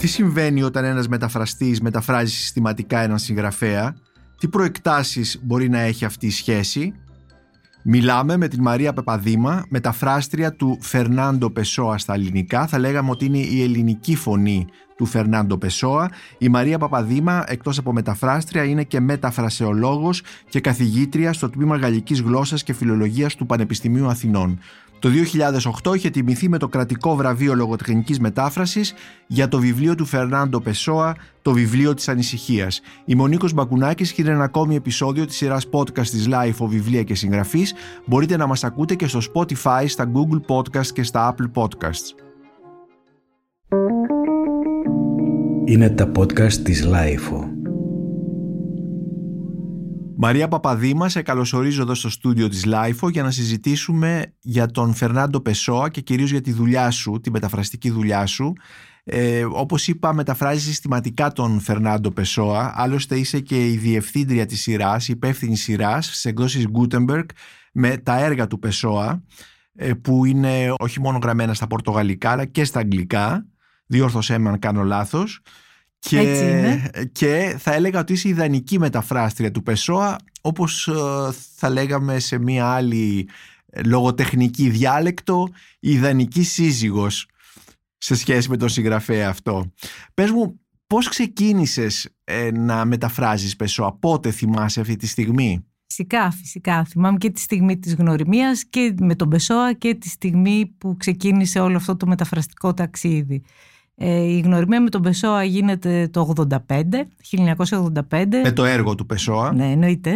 Τι συμβαίνει όταν ένας μεταφραστής μεταφράζει συστηματικά έναν συγγραφέα, τι προεκτάσεις μπορεί να έχει αυτή η σχέση; Μιλάμε με την Μαρία Πεπαδήμα, μεταφράστρια του Φερνάντο Πεσόα στα ελληνικά. Θα λέγαμε ότι είναι η ελληνική φωνή του Φερνάντο Πεσόα. Η Μαρία Παπαδήμα, εκτός από μεταφράστρια, είναι και μεταφρασεολόγος και καθηγήτρια στο Τμήμα Γαλλικής Γλώσσας και Φιλολογίας του Πανεπιστημίου Αθηνών. Το 2008 είχε τιμηθεί με το κρατικό βραβείο λογοτεχνικής μετάφρασης για το βιβλίο του Φερνάντο Πεσόα, το βιβλίο της ανησυχίας. Είμαι ο Νίκος Μπακουνάκης είναι ένα ακόμη επεισόδιο της σειράς podcast της LiFO Βιβλία και Συγγραφείς. Μπορείτε να μας ακούτε και στο Spotify, στα Google Podcasts και στα Apple Podcasts. Είναι τα podcast της LiFO. Μαρία Παπαδήμα, σε καλωσορίζω εδώ στο στούντιο της LiFO για να συζητήσουμε για τον Φερνάντο Πεσόα και κυρίως για τη δουλειά σου, τη μεταφραστική δουλειά σου. Ε, όπως είπα, μεταφράζεις συστηματικά τον Φερνάντο Πεσόα. Άλλωστε είσαι και η διευθύντρια της σειράς, η υπεύθυνη σειράς σε εκδόσεις Gutenberg με τα έργα του Πεσόα ε, που είναι όχι μόνο γραμμένα στα πορτογαλικά αλλά και στα αγγλικά. Διόρθωσέ με αν κάνω λάθος. Και, και θα έλεγα ότι είσαι ιδανική μεταφράστρια του Πεσόα όπως ε, θα λέγαμε σε μία άλλη ε, λογοτεχνική διάλεκτο η ιδανική σύζυγος σε σχέση με τον συγγραφέα αυτό. Πες μου πώς ξεκίνησες ε, να μεταφράζεις Πεσόα, πότε θυμάσαι αυτή τη στιγμή; Φυσικά, φυσικά. Θυμάμαι και τη στιγμή της γνωριμίας και με τον Πεσόα και τη στιγμή που ξεκίνησε όλο αυτό το μεταφραστικό ταξίδι. Ε, η γνωριμία με τον Πεσόα γίνεται το 85, 1985. Με το έργο του Πεσόα. Ναι, εννοείται.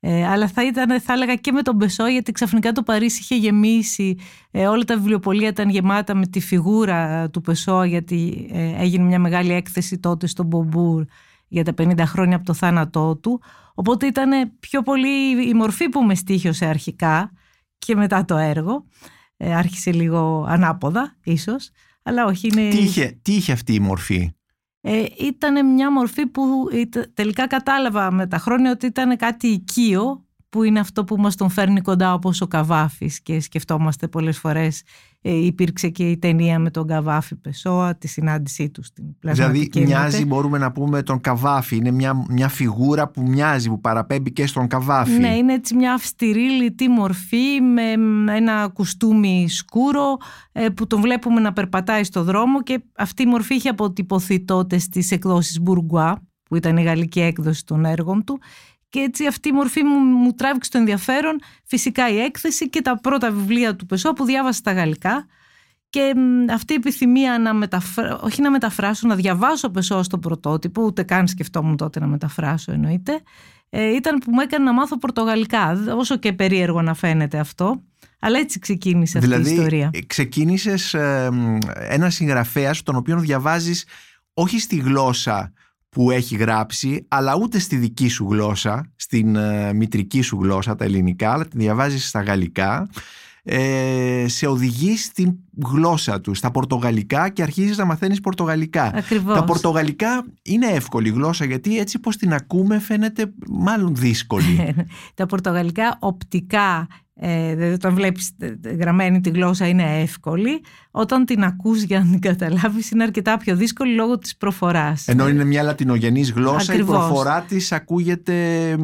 Ε, αλλά θα ήταν, θα έλεγα και με τον Πεσόα, γιατί ξαφνικά το Παρίσι είχε γεμίσει. Ε, όλα τα βιβλιοπολία ήταν γεμάτα με τη φιγούρα του Πεσόα, γιατί ε, έγινε μια μεγάλη έκθεση τότε στο Μπομπούρ για τα 50 χρόνια από το θάνατό του. Οπότε ήταν πιο πολύ η μορφή που με στήχιωσε αρχικά και μετά το έργο. Ε, άρχισε λίγο ανάποδα, ίσως. Αλλά όχι, είναι... Τι είχε, τι είχε αυτή η μορφή; Ε, ήταν μια μορφή που τελικά κατάλαβα με τα χρόνια ότι ήταν κάτι οικείο που είναι αυτό που μας τον φέρνει κοντά όπως ο Καβάφης και σκεφτόμαστε πολλές φορές ε, υπήρξε και η ταινία με τον Καβάφη Πεσόα, τη συνάντησή του στην πλασματική Δηλαδή μοιάζει μπορούμε να πούμε τον Καβάφη, είναι μια, μια φιγούρα που μοιάζει, που παραπέμπει και στον Καβάφη. Ναι, είναι έτσι μια αυστηρή λιτή μορφή με ένα κουστούμι σκούρο ε, που τον βλέπουμε να περπατάει στο δρόμο και αυτή η μορφή είχε αποτυπωθεί τότε στις εκδόσεις Μπουργκουά που ήταν η γαλλική έκδοση των έργων του και έτσι αυτή η μορφή μου, μου τράβηξε το ενδιαφέρον. Φυσικά η έκθεση και τα πρώτα βιβλία του Πεσό που διάβασα στα γαλλικά. Και αυτή η επιθυμία να μεταφράσω, όχι να μεταφράσω, να διαβάσω Πεσό στο πρωτότυπο, ούτε καν σκεφτόμουν τότε να μεταφράσω εννοείται, ε, ήταν που μου έκανε να μάθω πορτογαλικά, όσο και περίεργο να φαίνεται αυτό. Αλλά έτσι ξεκίνησε αυτή η δηλαδή, ιστορία. Δηλαδή ξεκίνησες ε, ένα συγγραφέας τον οποίο διαβάζεις όχι στη γλώσσα που έχει γράψει, αλλά ούτε στη δική σου γλώσσα, στην ε, μητρική σου γλώσσα, τα ελληνικά, αλλά την διαβάζεις στα γαλλικά, ε, σε οδηγείς στην γλώσσα τους, στα πορτογαλικά και αρχίζεις να μαθαίνεις πορτογαλικά. Ακριβώς. Τα πορτογαλικά είναι εύκολη γλώσσα γιατί έτσι πως την ακούμε φαίνεται μάλλον δύσκολη. Τα πορτογαλικά οπτικά ε, δηλαδή όταν βλέπεις γραμμένη τη γλώσσα είναι εύκολη όταν την ακούς για να την καταλάβεις είναι αρκετά πιο δύσκολη λόγω της προφοράς ενώ είναι μια λατινογενής γλώσσα η προφορά της ακούγεται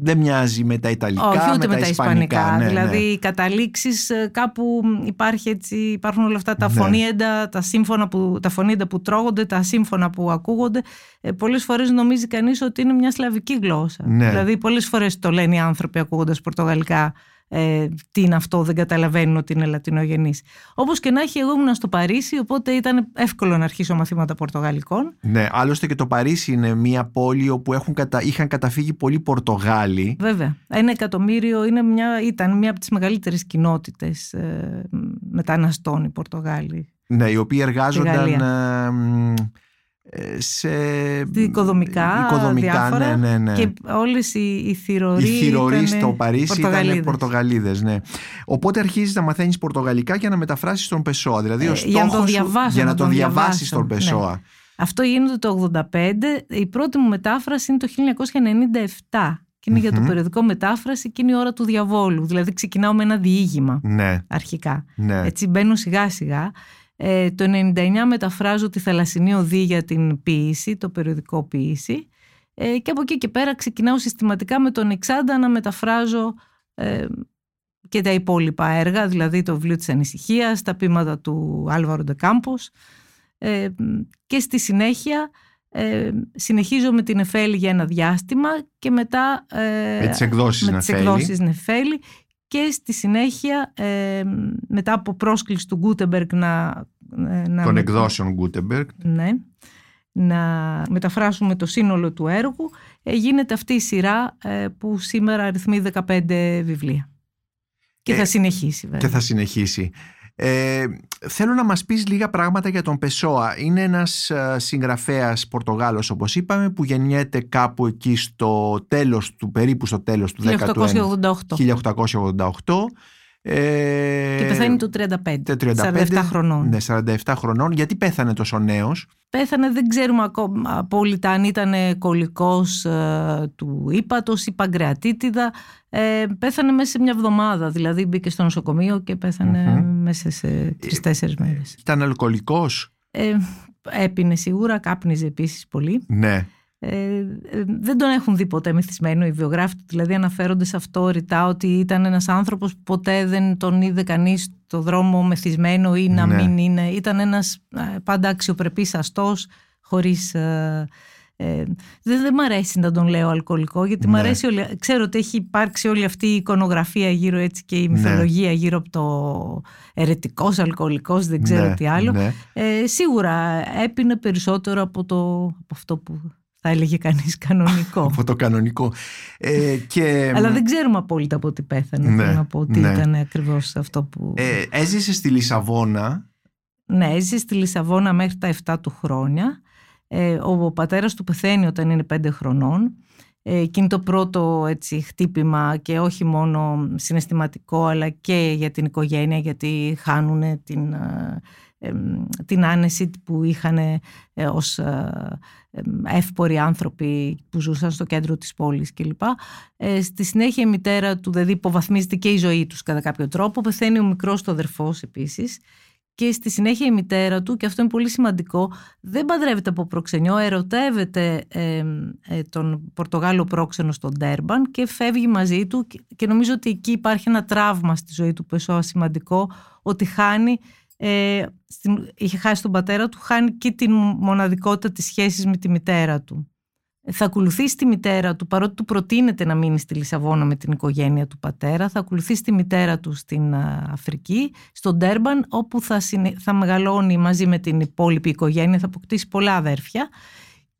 δεν μοιάζει με τα Ιταλικά, Όχι, ούτε με, τα Ισπανικά. Ναι, δηλαδή, ναι. οι καταλήξεις ε, κάπου υπάρχει έτσι, υπάρχουν όλα αυτά τα ναι. φωνήεντα, τα σύμφωνα που, τα φωνήεντα που τρώγονται, τα σύμφωνα που ακούγονται. Ε, πολλές φορές νομίζει κανείς ότι είναι μια σλαβική γλώσσα. Ναι. Δηλαδή, πολλές φορές το λένε οι άνθρωποι ακούγοντας πορτογαλικά ε, τι είναι αυτό, δεν καταλαβαίνουν ότι είναι λατινογενής. Όπως και να έχει, εγώ ήμουν στο Παρίσι, οπότε ήταν εύκολο να αρχίσω μαθήματα πορτογαλικών. Ναι, άλλωστε και το Παρίσι είναι μια πόλη όπου έχουν κατα... είχαν καταφύγει πολλοί Πορτογάλοι. Βέβαια. Ένα εκατομμύριο είναι μια... ήταν μια από τις μεγαλύτερες κοινότητες ε, μεταναστών οι Πορτογάλοι. Ναι, οι οποίοι εργάζονταν σε οικοδομικά, οικοδομικά διάφορα ναι, ναι, ναι. και όλες οι, οι θηροροί, οι θηροροί στο Παρίσι Πορτογαλίδες. ήταν Πορτογαλίδες ναι. οπότε αρχίζεις να μαθαίνεις Πορτογαλικά για να μεταφράσεις τον Πεσόα δηλαδή ο ε, για να τον διαβάσω, για να, τον διαβάσεις διαβάσω, τον Πεσόα ναι. αυτό γίνεται το 85 η πρώτη μου μετάφραση είναι το 1997 και ειναι για το περιοδικό μετάφραση και είναι η ώρα του διαβόλου. Δηλαδή ξεκινάω με ένα διήγημα ναι. αρχικά. Ναι. Έτσι μπαίνω σιγά σιγά. Ε, το 99 μεταφράζω τη Θαλασσινή Οδή για την ποίηση, το περιοδικό ποίηση. Ε, και από εκεί και πέρα ξεκινάω συστηματικά με τον Εξάντα να μεταφράζω ε, και τα υπόλοιπα έργα, δηλαδή το βιβλίο της ανησυχίας, τα ποίηματα του Άλβαρο Ντεκάμπος ε, και στη συνέχεια ε, συνεχίζω με την Εφέλη για ένα διάστημα και μετά ε, με τις εκδόσεις, με τις εκδόσεις Νεφέλη και στη συνέχεια ε, μετά από πρόσκληση του Γκούτεμπεργκ να, ε, να... Των εκδόσεων Γκούτεμπεργκ. Ναι, να μεταφράσουμε το σύνολο του έργου γίνεται αυτή η σειρά που σήμερα αριθμεί 15 βιβλία. Και θα συνεχίσει βέβαια. Και θα συνεχίσει. Ε, θέλω να μας πεις λίγα πράγματα για τον Πεσόα. Είναι ένας ε, συγγραφέας Πορτογάλος όπως είπαμε που γεννιέται κάπου εκεί στο τέλος του, περίπου στο τέλος του 1888. 1888. Ε, και πεθαίνει το 35, 35, 47 χρονών. Ναι, 47 χρονών. Γιατί πέθανε τόσο νέος; Πέθανε, δεν ξέρουμε ακόμα απόλυτα αν ήταν κολλικός ε, του ύπατος ή παγκρεατίτιδα. Ε, πέθανε μέσα σε μια εβδομάδα, δηλαδή μπήκε στο νοσοκομείο και πεθανε μέσα σε τρει-τέσσερι μέρες. Ήταν αλκοολικός; Ε, έπινε σίγουρα, κάπνιζε επίσης πολύ. Ναι. Ε, ε, δεν τον έχουν δει ποτέ μεθυσμένο οι βιογράφοι του, δηλαδή αναφέρονται σε αυτό ρητά ότι ήταν ένας άνθρωπος που ποτέ δεν τον είδε κανείς το δρόμο μεθυσμένο ή να ναι. μην είναι. Ήταν ένας ε, πάντα αξιοπρεπής αστός, χωρίς... Ε, ε, δεν, δεν μ' αρέσει να τον λέω αλκοολικό γιατί ναι. μ' αρέσει όλη, ξέρω ότι έχει υπάρξει όλη αυτή η εικονογραφία γύρω έτσι και η ναι. μυθολογία γύρω από το ερετικός αλκοολικός δεν ξέρω ναι. τι άλλο ναι. ε, σίγουρα έπινε περισσότερο από, το, από αυτό που θα έλεγε κανείς κανονικό. από το κανονικό. Ε, και... Αλλά δεν ξέρουμε απόλυτα από τι πέθανε. Ναι, να πω ότι ναι. ήταν ακριβώς αυτό που... Ε, έζησε στη Λισαβόνα. Ναι, έζησε στη Λισαβόνα μέχρι τα 7 του χρόνια. Ε, ο πατέρας του πεθαίνει όταν είναι 5 χρονών. Ε, και είναι το πρώτο έτσι, χτύπημα και όχι μόνο συναισθηματικό αλλά και για την οικογένεια γιατί χάνουν την ε, την άνεση που είχαν ε, ως ε, εύποροι άνθρωποι που ζούσαν στο κέντρο της πόλης κλπ. Ε, στη συνέχεια η μητέρα του δηλαδή υποβαθμίζεται και η ζωή τους κατά κάποιο τρόπο. Πεθαίνει ο μικρός του αδερφός επίσης και στη συνέχεια η μητέρα του, και αυτό είναι πολύ σημαντικό, δεν παντρεύεται από προξενιό, ερωτεύεται τον Πορτογάλο πρόξενο στον Τέρμπαν και φεύγει μαζί του και νομίζω ότι εκεί υπάρχει ένα τραύμα στη ζωή του Πεσόα σημαντικό, ότι χάνει ε, στην, είχε χάσει τον πατέρα του, χάνει και την μοναδικότητα της σχέσης με τη μητέρα του. Θα ακολουθήσει τη μητέρα του, παρότι του προτείνεται να μείνει στη Λισαβόνα με την οικογένεια του πατέρα, θα ακολουθήσει τη μητέρα του στην Αφρική, στον Τέρμπαν, όπου θα, θα μεγαλώνει μαζί με την υπόλοιπη οικογένεια, θα αποκτήσει πολλά αδέρφια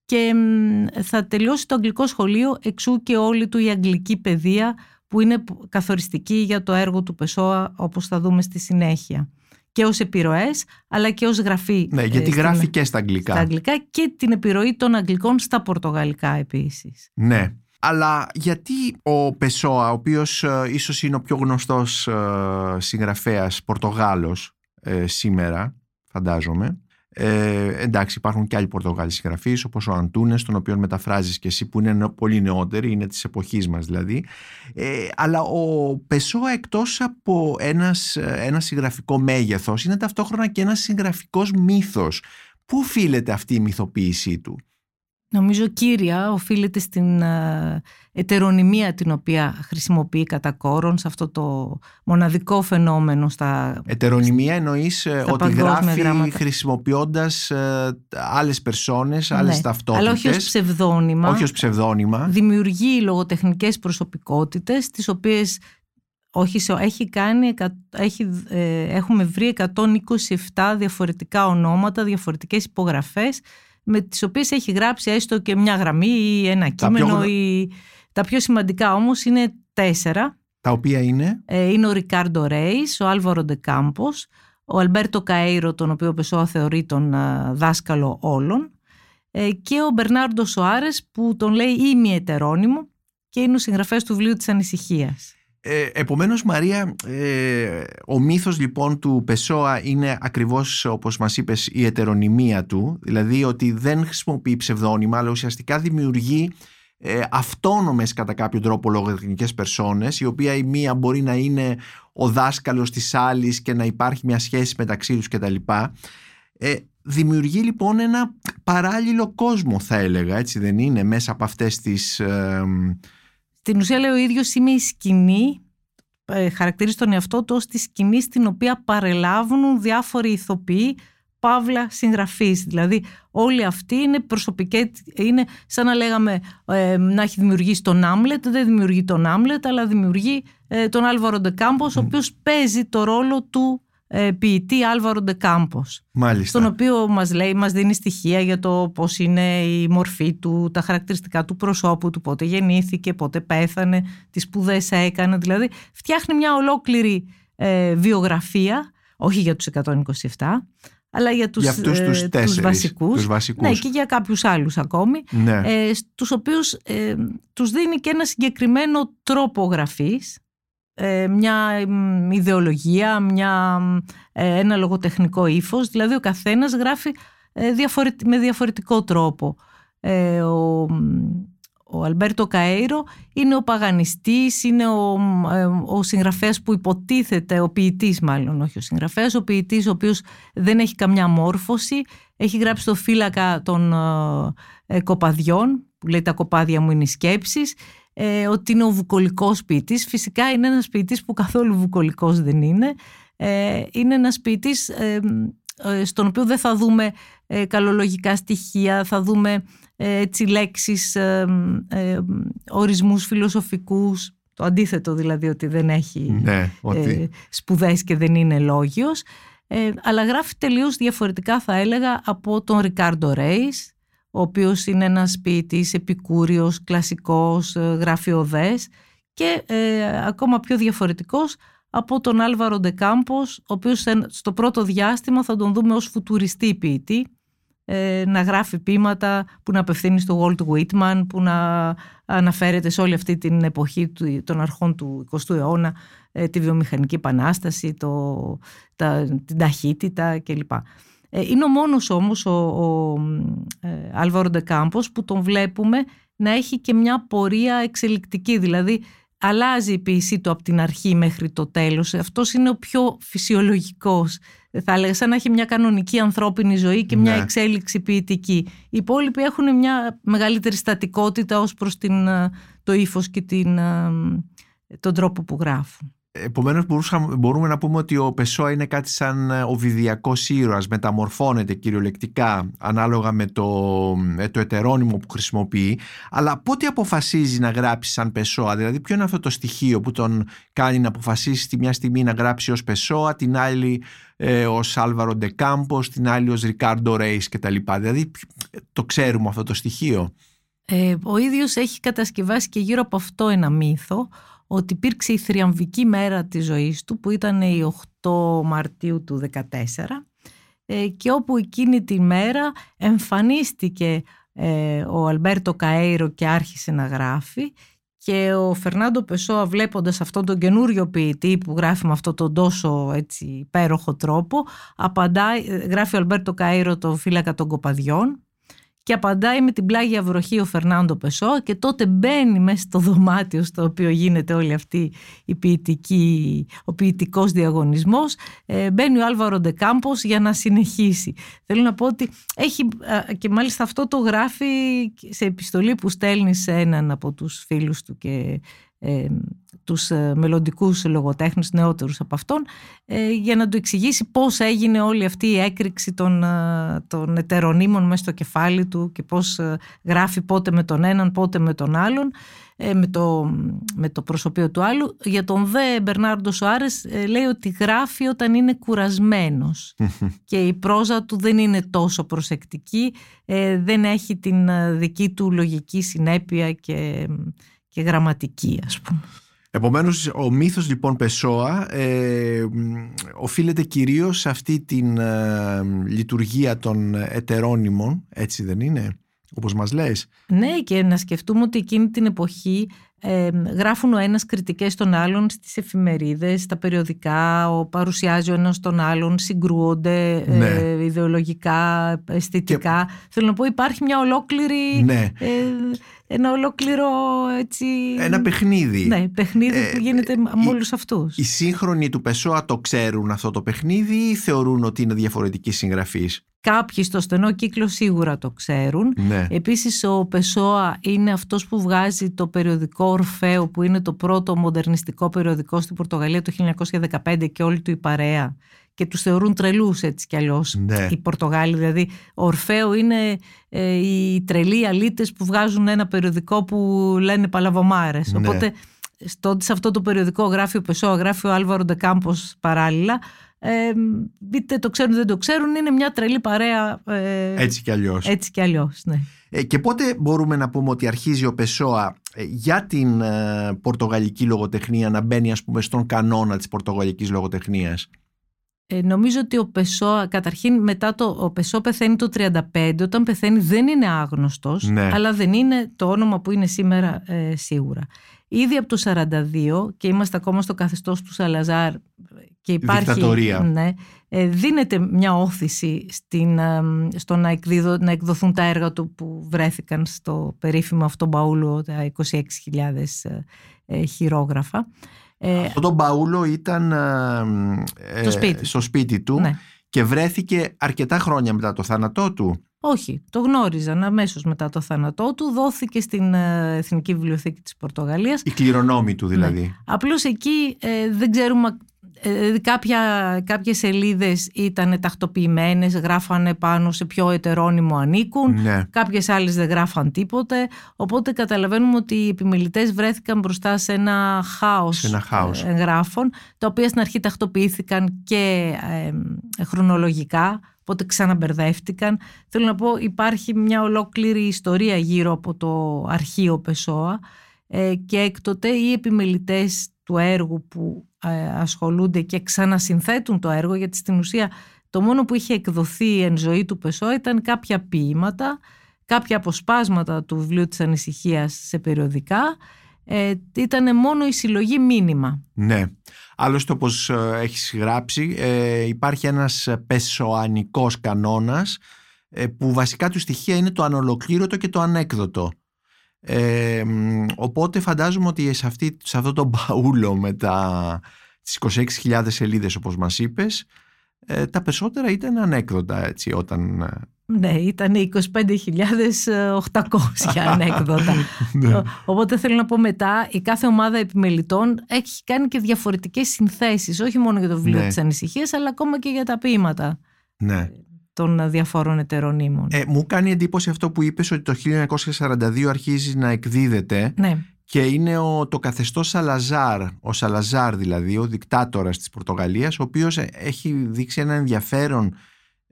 και θα τελειώσει το αγγλικό σχολείο, εξού και όλη του η αγγλική παιδεία που είναι καθοριστική για το έργο του Πεσόα, όπως θα δούμε στη συνέχεια και ως επιρροές αλλά και ως γραφή. Ναι, γιατί ε, γράφει και στα αγγλικά. Στα αγγλικά και την επιρροή των αγγλικών στα πορτογαλικά επίσης. Ναι. Αλλά γιατί ο Πεσόα, ο οποίος ε, ίσως είναι ο πιο γνωστός ε, συγγραφέας Πορτογάλος ε, σήμερα, φαντάζομαι, ε, εντάξει, υπάρχουν και άλλοι Πορτογάλοι συγγραφείς, όπως ο Αντούνες, τον οποίο μεταφράζεις και εσύ, που είναι πολύ νεότεροι, είναι της εποχής μας δηλαδή. Ε, αλλά ο Πεσόα, εκτός από ένας, ένα συγγραφικό μέγεθος, είναι ταυτόχρονα και ένας συγγραφικός μύθος. Πού οφείλεται αυτή η μυθοποίησή του, Νομίζω κύρια οφείλεται στην ε, ετερονυμία την οποία χρησιμοποιεί κατά κόρον σε αυτό το μοναδικό φαινόμενο στα Ετερονυμία εννοείς ε, ότι γράφει γράμματα. χρησιμοποιώντας ε, άλλες περσόνες, άλλες ναι, ταυτότητες. Αλλά όχι ως ψευδόνυμα. Όχι ως ψευδόνυμα. Δημιουργεί λογοτεχνικές προσωπικότητες τις οποίες όχι, έχει κάνει, έχει, έχουμε βρει 127 διαφορετικά ονόματα, διαφορετικές υπογραφές με τις οποίες έχει γράψει έστω και μια γραμμή ή ένα κείμενο. Τα πιο, ή... τα πιο σημαντικά όμως είναι τέσσερα. Τα οποία είναι; Ε, είναι ο Ρικάρντο Ρέις, ο Άλβαρο Ντεκάμπος, ο Αλμπέρτο Καΐρο, τον οποίο Πεσόα θεωρεί τον δάσκαλο όλων, ε, και ο Μπερνάρντο Σοάρες που τον λέει ημιετερόνυμο και είναι ο συγγραφέας του βιβλίου της ανησυχίας. Ε, επομένως Μαρία, ε, ο μύθος λοιπόν του Πεσόα είναι ακριβώς όπως μας είπες η ετερονυμία του, δηλαδή ότι δεν χρησιμοποιεί ψευδόνυμα αλλά ουσιαστικά δημιουργεί ε, αυτόνομες κατά κάποιο τρόπο λογοτεχνικές περσόνες η οποία η μία μπορεί να είναι ο δάσκαλος της άλλης και να υπάρχει μια σχέση μεταξύ τους κτλ. Ε, δημιουργεί λοιπόν ένα παράλληλο κόσμο θα έλεγα έτσι δεν είναι μέσα από αυτές τις... Ε, Στην ουσία λέει ο ίδιος είμαι η σκηνή ε, χαρακτηρίζει τον εαυτό του ως τη σκηνή στην οποία παρελάβουν διάφοροι ηθοποιοί παύλα συγγραφής. Δηλαδή όλοι αυτοί είναι προσωπικοί, είναι σαν να λέγαμε ε, να έχει δημιουργήσει τον Άμλετ, δεν δημιουργεί τον Άμλετ, αλλά δημιουργεί ε, τον Άλβαρο Ντεκάμπος, ο οποίος παίζει το ρόλο του ε, ποιητή Άλβαρο Ντεκάμπος. Μάλιστα. Στον οποίο μας λέει, μας δίνει στοιχεία για το πώς είναι η μορφή του, τα χαρακτηριστικά του προσώπου του, πότε γεννήθηκε, πότε πέθανε, τις σπουδές έκανε. Δηλαδή φτιάχνει μια ολόκληρη ε, βιογραφία, όχι για τους 127, αλλά για τους, για αυτούς τους, ε, τέσσερις, τους, βασικούς, τους βασικούς. Ναι, και για κάποιους άλλους ακόμη, Ναι. ε, στους οποίους ε, τους δίνει και ένα συγκεκριμένο τρόπο γραφής, ε, μια μ, ιδεολογία, μια, μ, ε, ένα λογοτεχνικό ύφος, δηλαδή ο καθένας γράφει ε, διαφορετ- με διαφορετικό τρόπο. Ε, ο, ο Αλμπέρτο Καΐρο είναι ο παγανιστής, είναι ο, ε, ο συγγραφέας που υποτίθεται, ο ποιητής μάλλον, όχι ο συγγραφέας, ο ποιητής ο οποίος δεν έχει καμιά μόρφωση, έχει γράψει το φύλακα των ε, ε, κοπαδιών, που λέει τα κοπάδια μου είναι οι σκέψεις, ε, ότι είναι ο βουκολικός ποιητής. Φυσικά είναι ένας ποιητής που καθόλου βουκολικός δεν είναι. Ε, είναι ένας ποιητής ε, ε, στον οποίο δεν θα δούμε ε, καλολογικά στοιχεία, θα δούμε ε, έτσι λέξεις, ε, ε, ορισμούς φιλοσοφικούς, το αντίθετο δηλαδή ότι δεν έχει ναι, ότι... ε, σπουδές και δεν είναι λόγιος, ε, αλλά γράφει τελείως διαφορετικά θα έλεγα από τον Ρικάρντο Ρέις, ο οποίος είναι ένας ποιητής επικούριος, κλασικός, ε, γραφειοδές και ε, ακόμα πιο διαφορετικός από τον Άλβαρο Ντεκάμπος, ο οποίος σε- στο πρώτο διάστημα θα τον δούμε ως φουτουριστή ποιητή, ε, να γράφει ποίηματα που να απευθύνει στο Walt Whitman, που να αναφέρεται σε όλη αυτή την εποχή του- των αρχών του 20ου αιώνα, ε, τη βιομηχανική επανάσταση, το, τα, την ταχύτητα κλπ. Ε, είναι ο μόνος όμως ο, ο ε, Άλβαρο Ντεκάμπος που τον βλέπουμε να έχει και μια πορεία εξελικτική, δηλαδή αλλάζει η ποιησή του από την αρχή μέχρι το τέλος. Αυτός είναι ο πιο φυσιολογικός. Θα έλεγα σαν να έχει μια κανονική ανθρώπινη ζωή και μια Ναι. εξέλιξη ποιητική. Οι υπόλοιποι έχουν μια μεγαλύτερη στατικότητα ως προς την, ε, το ύφος και την, ε, τον τρόπο που γράφουν. Επομένως μπορούσαμε- μπορούμε να πούμε ότι ο Πεσόα είναι κάτι σαν ε, ο βιδιακός ήρωας, μεταμορφώνεται κυριολεκτικά ανάλογα με το, με το ετερόνυμο που χρησιμοποιεί, αλλά πότε αποφασίζει να γράψει σαν Πεσόα, δηλαδή ποιο είναι αυτό το στοιχείο που τον κάνει να αποφασίσει τη μια στιγμή να γράψει ως Πεσόα, την άλλη ε, ως Άλβαρο Ντεκάμπος, την άλλη ως Ρικάρντο Ρέις κτλ. Δηλαδή ποιο- το ξέρουμε αυτό το στοιχείο. Ε, ο ίδιος έχει κατασκευάσει και γύρω από αυτό ένα μύθο ότι υπήρξε η θριαμβική μέρα της ζωής του που ήταν η 8 Μαρτίου του 2014 ε, και όπου εκείνη τη μέρα εμφανίστηκε ε, ο Αλμπέρτο Καέιρο και άρχισε να γράφει και ο Φερνάντο Πεσόα βλέποντας αυτόν τον καινούριο ποιητή που γράφει με αυτόν τον τόσο έτσι, υπέροχο τρόπο απαντάει, ε, γράφει ο Αλμπέρτο Καέιρο το φύλακα των κοπαδιών και απαντάει με την πλάγια βροχή ο Φερνάντο Πεσόα και τότε μπαίνει μέσα στο δωμάτιο στο οποίο γίνεται όλη αυτή η ποιητική, ο ποιητικός διαγωνισμός ε, μπαίνει ο Άλβαρο ντε Κάμπος για να συνεχίσει. Θέλω να πω ότι έχει α, και μάλιστα αυτό το γράφει σε επιστολή που στέλνει σε έναν από τους φίλους του και ε, τους ε, μελλοντικούς λογοτέχνους νεότερους από αυτόν ε, για να του εξηγήσει πώς έγινε όλη αυτή η έκρηξη των, ε, των ετερονίμων μέσα στο κεφάλι του και πώς ε, γράφει πότε με τον έναν πότε με τον άλλον ε, με, το, με το προσωπείο του άλλου. Για τον δε Μπερνάρντο Σοάρες ε, λέει ότι γράφει όταν είναι κουρασμένος και η πρόζα του δεν είναι τόσο προσεκτική ε, δεν έχει την ε, δική του λογική συνέπεια και, και γραμματική ας πούμε. Επομένως ο μύθος λοιπόν Πεσόα ε, μ, οφείλεται κυρίως σε αυτή την ε, λειτουργία των ετερόνυμων, έτσι δεν είναι, όπως μας λες; Ναι και να σκεφτούμε ότι εκείνη την εποχή ε, γράφουν ο ένας κριτικές των άλλων στις εφημερίδες, στα περιοδικά, ο, παρουσιάζει ο ένας τον άλλον, συγκρούονται Ναι. ε, ιδεολογικά, αισθητικά. Θέλω να πω υπάρχει μια ολόκληρη, Ναι. ε, ένα ολόκληρο έτσι... Ένα παιχνίδι. Ναι, παιχνίδι Ε, που γίνεται με η- όλους αυτούς. Οι σύγχρονοι του Πεσόα το ξέρουν αυτό το παιχνίδι ή θεωρούν ότι είναι διαφορετική συγγραφής; Κάποιοι στο στενό κύκλο σίγουρα το ξέρουν. Ναι. Επίσης ο Πεσόα είναι αυτός που βγάζει το περιοδικό Ορφαίο που είναι το πρώτο μοντερνιστικό περιοδικό στην Πορτογαλία το 1915 και όλη του η παρέα και τους θεωρούν τρελούς έτσι κι αλλιώς Ναι. οι Πορτογάλοι. Δηλαδή ο Ορφαίο είναι ε, οι τρελοί αλήτες που βγάζουν ένα περιοδικό που λένε παλαβομάρες. Ναι. Οπότε στο, σε αυτό το περιοδικό γράφει ο Πεσόα, γράφει ο Άλβαρο Ντεκάμπος παράλληλα. Ε, είτε το ξέρουν είτε δεν το ξέρουν, είναι μια τρελή παρέα ε, Έτσι κι αλλιώς. έτσι κι αλλιώς. Ναι. Ε, και πότε μπορούμε να πούμε ότι αρχίζει ο Πεσόα ε, για την ε, πορτογαλική λογοτεχνία να μπαίνει ας πούμε στον κανόνα της πορτογαλικής λογοτεχνίας; Ε, νομίζω ότι ο Πεσό, καταρχήν μετά το, ο Πεσό πεθαίνει το 35, όταν πεθαίνει δεν είναι άγνωστος, Ναι. αλλά δεν είναι το όνομα που είναι σήμερα ε, σίγουρα. Ήδη από το 42 και είμαστε ακόμα στο καθεστώς του Σαλαζάρ και υπάρχει, Δικτατορία. ναι, ε, δίνεται μια όθηση στην, ε, στο να, εκδίδω, να εκδοθούν τα έργα του που βρέθηκαν στο περίφημο αυτό μπαούλο, τα 26.000 ε, ε, χειρόγραφα. Ε, Αυτό το μπαούλο ήταν ε, Στο σπίτι. στο σπίτι του ναι. και βρέθηκε αρκετά χρόνια μετά το θάνατό του. Όχι, το γνώριζαν αμέσως μετά το θάνατό του, δόθηκε στην ε, Εθνική Βιβλιοθήκη της Πορτογαλίας. Η κληρονόμη του δηλαδή. Απλώς εκεί ε, δεν ξέρουμε, ε, κάποια, κάποιες σελίδες ήταν τακτοποιημένες, γράφανε πάνω σε ποιο ετερόνυμο ανήκουν, Ναι. κάποιες άλλες δεν γράφαν τίποτε, οπότε καταλαβαίνουμε ότι οι επιμελητές βρέθηκαν μπροστά σε ένα χάος, Σε ένα χάος. ε, εγγράφων, τα οποία στην αρχή τακτοποιήθηκαν και ε, χρονολογικά, οπότε ξαναμπερδεύτηκαν. Θέλω να πω υπάρχει μια ολόκληρη ιστορία γύρω από το αρχείο Πεσόα ε, και έκτοτε οι επιμελητές του έργου που ε, ασχολούνται και ξανασυνθέτουν το έργο γιατί στην ουσία το μόνο που είχε εκδοθεί εν ζωή του Πεσόα ήταν κάποια ποίηματα, κάποια αποσπάσματα του βιβλίου της ανησυχίας σε περιοδικά ε, ήταν μόνο η συλλογή μήνυμα. Ναι. Άλλωστε όπως ε, έχεις γράψει ε, υπάρχει ένας πεσοανικός κανόνας ε, που βασικά του στοιχεία είναι το ανολοκλήρωτο και το ανέκδοτο. Ε, μ, οπότε φαντάζομαι ότι σε, αυτή, σε αυτό το μπαούλο με τα, τις 26.000 σελίδες όπως μας είπες ε, τα περισσότερα ήταν ανέκδοτα έτσι όταν... ε, Ναι, ήταν 25.800 ανέκδοτα. ναι. Ο- Οπότε θέλω να πω μετά, η κάθε ομάδα επιμελητών έχει κάνει και διαφορετικές συνθέσεις, όχι μόνο για το βιβλίο Ναι. της ανησυχίας, αλλά ακόμα και για τα ποίηματα ναι. Των διαφόρων ετερονίμων. Ε, μου κάνει εντύπωση αυτό που είπες ότι το 1942 αρχίζει να εκδίδεται ναι, και είναι ο, το καθεστώς Σαλαζάρ, ο Σαλαζάρ δηλαδή, ο δικτάτορας της Πορτογαλίας, ο οποίος ε, έχει δείξει ένα ενδιαφέρον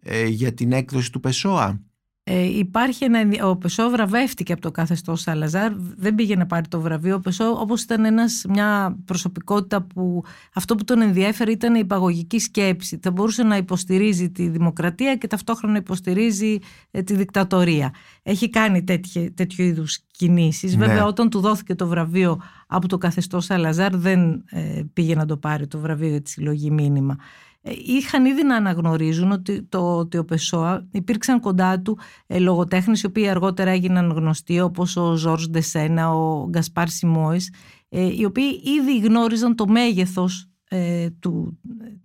ε, για την έκδοση του Πεσόα. Ε, υπάρχει ένα, ενδια- ο Πεσό βραβεύτηκε από το καθεστώς Σαλαζάρ. Δεν πήγε να πάρει το βραβείο. Ο Πεσό, όπως ήταν ένας, μια προσωπικότητα που αυτό που τον ενδιέφερε ήταν η υπαγωγική σκέψη. Θα μπορούσε να υποστηρίζει τη δημοκρατία και ταυτόχρονα να υποστηρίζει ε, τη δικτατορία. Έχει κάνει τέτοιε, τέτοιου είδους κινήσεις. Ναι. Βέβαια, όταν του δόθηκε το βραβείο από το καθεστώς Σαλαζάρ, δεν ε, πήγε να το πάρει το βραβείο για τη συλλογή μήνυμα. Ε, Είχαν ήδη να αναγνωρίζουν ότι, το, ότι ο Πεσόα υπήρξαν κοντά του ε, λογοτέχνες οι οποίοι αργότερα έγιναν γνωστοί όπως ο Ζόρς Ντεσένα, ο Γκασπάρ Σιμόης ε, οι οποίοι ήδη γνώριζαν το μέγεθος ε, του,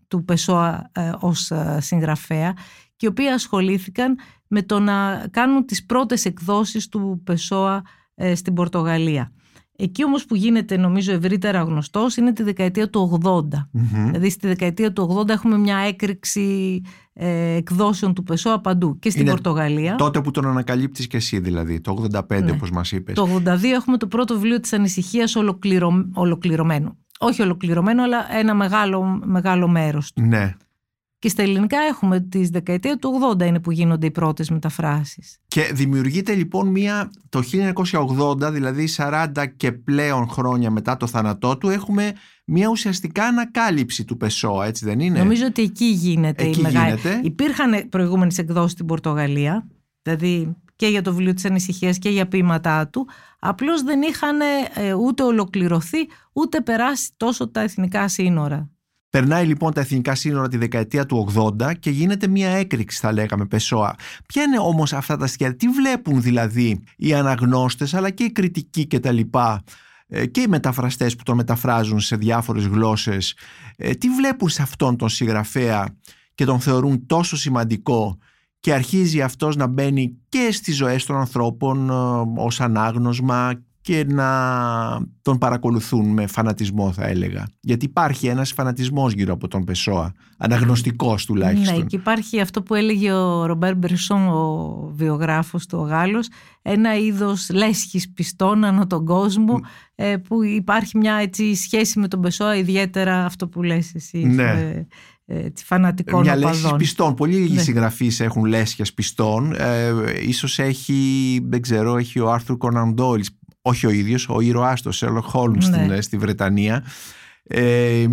του Πεσόα ε, ως ε, συγγραφέα και οι οποίοι ασχολήθηκαν με το να κάνουν τις πρώτες εκδόσεις του Πεσόα ε, στην Πορτογαλία. Εκεί όμως που γίνεται νομίζω ευρύτερα γνωστός είναι τη δεκαετία του 80. Μμμ. Δηλαδή στη δεκαετία του 80 έχουμε μια έκρηξη ε, εκδόσεων του Πεσόα παντού και στην Είναι Πορτογαλία. Τότε που τον ανακαλύπτεις και εσύ δηλαδή, το 85 Ναι. όπως μας είπες. Το 82 έχουμε το πρώτο βιβλίο της ανησυχίας ολοκληρω... ολοκληρωμένο. Όχι ολοκληρωμένο, αλλά ένα μεγάλο, μεγάλο μέρος του. Ναι. Και στα ελληνικά έχουμε τις δεκαετία του 80 είναι που γίνονται οι πρώτες μεταφράσεις. Και δημιουργείται λοιπόν μία, το 1980, δηλαδή 40 και πλέον χρόνια μετά το θάνατό του, έχουμε μία ουσιαστικά ανακάλυψη του Πεσόα, έτσι δεν είναι; Νομίζω ότι εκεί γίνεται Εκεί η μεγάλη... γίνεται. Υπήρχαν προηγούμενες εκδόσεις στην Πορτογαλία, δηλαδή και για το βιβλίο της ανησυχίας και για ποίηματά του, απλώς δεν είχαν ε, ούτε ολοκληρωθεί ούτε περάσει τόσο τα εθνικά σύνορα. Περνάει λοιπόν τα εθνικά σύνορα τη δεκαετία του 80 και γίνεται μια έκρηξη θα λέγαμε Πεσόα. Ποια είναι όμως αυτά τα στοιχεία, τι βλέπουν δηλαδή οι αναγνώστες αλλά και οι κριτικοί και τα λοιπά ε, και οι μεταφραστές που τον μεταφράζουν σε διάφορες γλώσσες ε, τι βλέπουν σε αυτόν τον συγγραφέα και τον θεωρούν τόσο σημαντικό και αρχίζει αυτός να μπαίνει και στις ζωές των ανθρώπων ε, ως ανάγνωσμα και να τον παρακολουθούν με φανατισμό θα έλεγα. Γιατί υπάρχει ένας φανατισμός γύρω από τον Πεσόα, αναγνωστικός τουλάχιστον. Ναι, και υπάρχει αυτό που έλεγε ο Ρομπέρ Μπερσόν, ο βιογράφος του ο Γάλλος, ένα είδος λέσχης πιστών ανά τον κόσμο, ε, που υπάρχει μια έτσι, σχέση με τον Πεσόα, ιδιαίτερα αυτό που λες εσύ. Ναι. Ε, ε, φανατικών Μια οπαδών. λέσχη πιστών. Πολλοί Ναι. συγγραφείς έχουν λέσχες πιστών. Ε, ίσως έχει, δεν ξέρω, έχει ο Άρθουρ Κόναν Ντόιλ, όχι ο ίδιος, ο ήρωάς του, ο Σέρλοκ Χολμς Ναι. στην, ε, στη Βρετανία. Ε,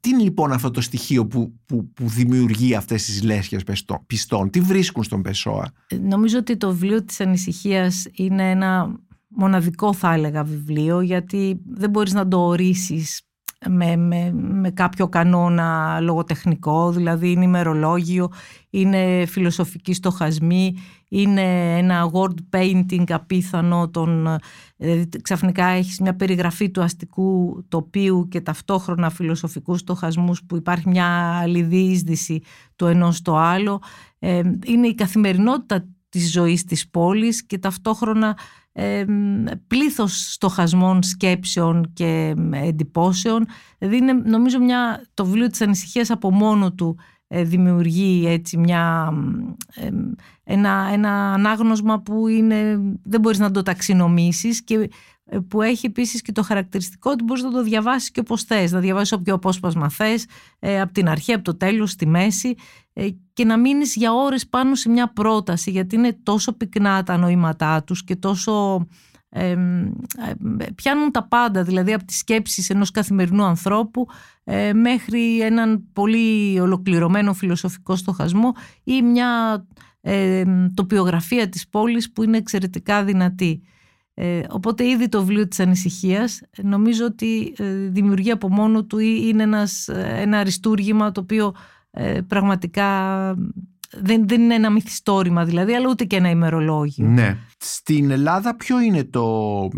τι είναι λοιπόν αυτό το στοιχείο που, που, που δημιουργεί αυτές τις λέσχες πιστών, πιστών; Τι βρίσκουν στον Πεσόα; Νομίζω ότι το βιβλίο της ανησυχίας είναι ένα μοναδικό θα έλεγα βιβλίο γιατί δεν μπορείς να το ορίσεις με, με, με κάποιο κανόνα λογοτεχνικό, δηλαδή είναι ημερολόγιο, είναι φιλοσοφική στοχασμή, είναι ένα word painting απίθανο, των, δηλαδή ξαφνικά έχεις μια περιγραφή του αστικού τοπίου και ταυτόχρονα φιλοσοφικούς στοχασμούς που υπάρχει μια άλλη διείσδυση το ενός στο άλλο. Ε, είναι η καθημερινότητα της ζωής της πόλης και ταυτόχρονα ε, πλήθος στοχασμών, σκέψεων και εντυπώσεων. Δηλαδή είναι νομίζω μια, το βιβλίο της ανησυχίας από μόνο του ε, δημιουργεί έτσι μια, ε, ένα, ένα ανάγνωσμα που είναι, δεν μπορείς να το ταξινομήσεις και ε, που έχει επίσης και το χαρακτηριστικό ότι μπορείς να το διαβάσεις και όπως θες, να διαβάσεις όποιο απόσπασμα θες, ε, από την αρχή, από το τέλος, στη μέση ε, και να μείνεις για ώρες πάνω σε μια πρόταση γιατί είναι τόσο πυκνά τα νοήματά τους και τόσο ε, ε, πιάνουν τα πάντα δηλαδή από τις σκέψεις ενός καθημερινού ανθρώπου ε, μέχρι έναν πολύ ολοκληρωμένο φιλοσοφικό στοχασμό ή μια ε, τοπιογραφία της πόλης που είναι εξαιρετικά δυνατή. Ε, οπότε ήδη το βιβλίο της ανησυχίας νομίζω ότι ε, δημιουργεί από μόνο του ή είναι ένας, ένα αριστούργημα το οποίο ε, πραγματικά δεν, δεν είναι ένα μυθιστόρημα δηλαδή αλλά ούτε και ένα ημερολόγιο. Ναι. Στην Ελλάδα ποιο είναι το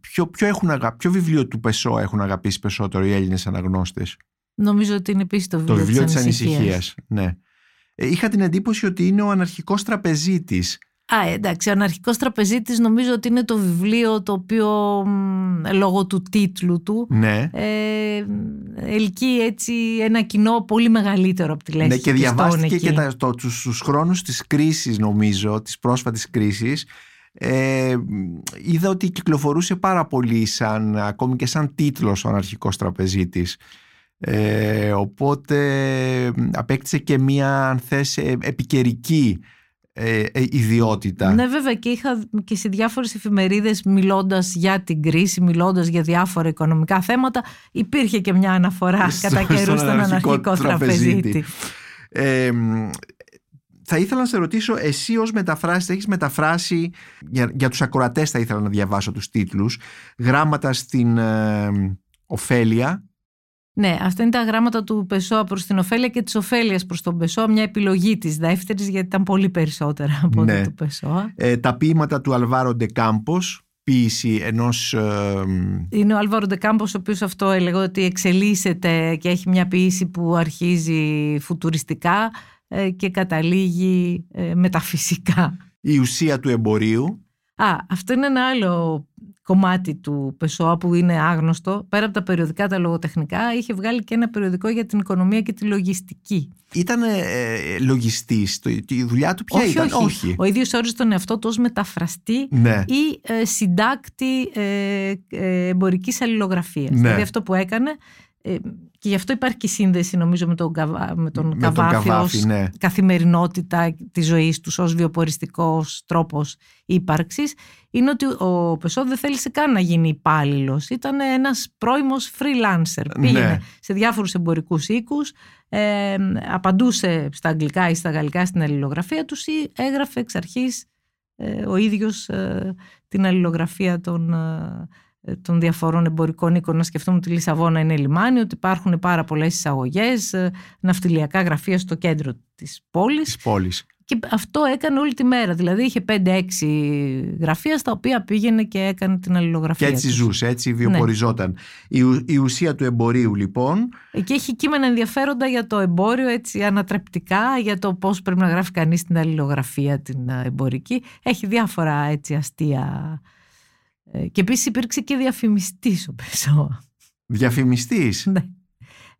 ποιο, ποιο, έχουν αγα... ποιο βιβλίο του Πεσό έχουν αγαπήσει περισσότερο οι Έλληνες αναγνώστες; Νομίζω ότι είναι επίσης το βιβλίο, το βιβλίο της, της ανησυχίας. ανησυχίας. Ναι. Ε, είχα την εντύπωση ότι είναι ο αναρχικός τραπεζίτης Α, εντάξει, ο Αναρχικός Τραπεζίτης νομίζω ότι είναι το βιβλίο το οποίο μ, λόγω του τίτλου του ναι. ε, ελκύει έτσι ένα κοινό πολύ μεγαλύτερο από τη λέξη Ναι, και πιστών διαβάστηκε εκεί. και τα, το, τους, τους χρόνους της κρίσης νομίζω, της πρόσφατης κρίσης ε, είδα ότι κυκλοφορούσε πάρα πολύ σαν, ακόμη και σαν τίτλος ο αναρχικός τραπεζίτης ε, οπότε απέκτησε και μία αν θες ε, επικαιρική ε, ε, ιδιότητα. Ναι βέβαια και είχα και σε διάφορες εφημερίδες μιλώντας για την κρίση, μιλώντας για διάφορα οικονομικά θέματα υπήρχε και μια αναφορά Στο- κατά καιρού στον στον αναρχικό αναρχικό τραπεζίτη. τραπεζίτη. Ε, θα ήθελα να σε ρωτήσω, εσύ ως μεταφράστη έχεις μεταφράσει, για, για τους ακροατές θα ήθελα να διαβάσω τους τίτλους, γράμματα στην ε, Οφέλεια, Ναι, αυτά είναι τα γράμματα του Πεσόα προς την Οφέλεια και της Οφέλειας προς τον Πεσόα, μια επιλογή της δεύτερης γιατί ήταν πολύ περισσότερα από Ναι. ό,τι του Πεσόα. ε, τα ποίηματα του Αλβάρο Ντεκάμπος, ποίηση ενός... ε, Είναι ο Άλβαρο Ντεκάμπος ο οποίος αυτό έλεγε ότι εξελίσσεται και έχει μια ποιήση που αρχίζει φουτουριστικά ε, και καταλήγει ε, μεταφυσικά. η ουσία του εμπορίου. Α, αυτό είναι ένα άλλο κομμάτι του Πεσόα που είναι άγνωστο. Πέρα από τα περιοδικά, τα λογοτεχνικά, είχε βγάλει και ένα περιοδικό για την οικονομία και τη λογιστική. Ήταν ε, λογιστής, το- η δουλειά του ποια όχι, ήταν, όχι, Ο ίδιος όριζε τον εαυτό του ως μεταφραστή Ναι, ή ε, συντάκτη ε, ε, εμπορικής αλληλογραφίας. Ναι. Δηλαδή αυτό που έκανε ε, και γι' αυτό υπάρχει και σύνδεση νομίζω με τον, Καβα- με τον με τον Καβάφη Καβάφη, ως ναι. καθημερινότητα της ζωής τους ως βιοποριστικός τρόπος ύπαρξης είναι ότι ο Πεσό δεν θέλησε καν να γίνει υπάλληλος. Ήταν ένας πρώιμος freelancer. Ναι. Πήγαινε σε διάφορους εμπορικούς οίκους, ε, απαντούσε στα αγγλικά ή στα γαλλικά στην αλληλογραφία τους ή έγραφε εξ αρχής ε, ο ίδιος ε, την αλληλογραφία των, ε, των διαφορών εμπορικών οίκων. Να σκεφτούμε ότι η Λισαβόνα είναι λιμάνι, ότι υπάρχουν πάρα πολλές εισαγωγές, ναυτιλιακά γραφεία στο κέντρο της πόλης. Της πόλης. Και αυτό έκανε όλη τη μέρα. Δηλαδή είχε 5-6 γραφεία στα οποία πήγαινε και έκανε την αλληλογραφία. Και έτσι τους. ζούσε, έτσι βιοποριζόταν. Η, ου- η ουσία του εμπορίου λοιπόν Και έχει κείμενα ενδιαφέροντα για το εμπόριο, έτσι ανατρεπτικά, για το πώς πρέπει να γράφει κανείς την αλληλογραφία την ε, εμπορική. Έχει διάφορα έτσι αστεία. Ε, Και επίσης υπήρξε και διαφημιστής ο Πεσόα. διαφημιστής; Ναι.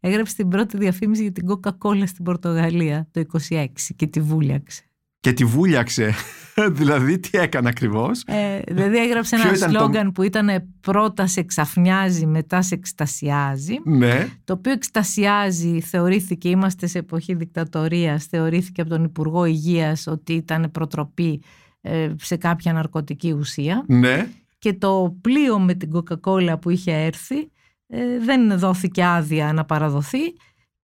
Έγραψε την πρώτη διαφήμιση για την Coca-Cola στην Πορτογαλία το 26 και τη βούλιαξε. και τη βούλιαξε. δηλαδή τι έκανε ακριβώς; Ε, δηλαδή έγραψε Ποιο ένα ήταν το- σλόγκαν που ήταν πρώτα σε ξαφνιάζει, μετά σε εκστασιάζει. Ναι. Το οποίο εκστασιάζει θεωρήθηκε, είμαστε σε εποχή δικτατορίας, θεωρήθηκε από τον Υπουργό Υγείας ότι ήταν προτροπή ε, σε κάποια ναρκωτική ουσία. Ναι. Και το πλοίο με την Coca-Cola που είχε έρθει ε, δεν δόθηκε άδεια να παραδοθεί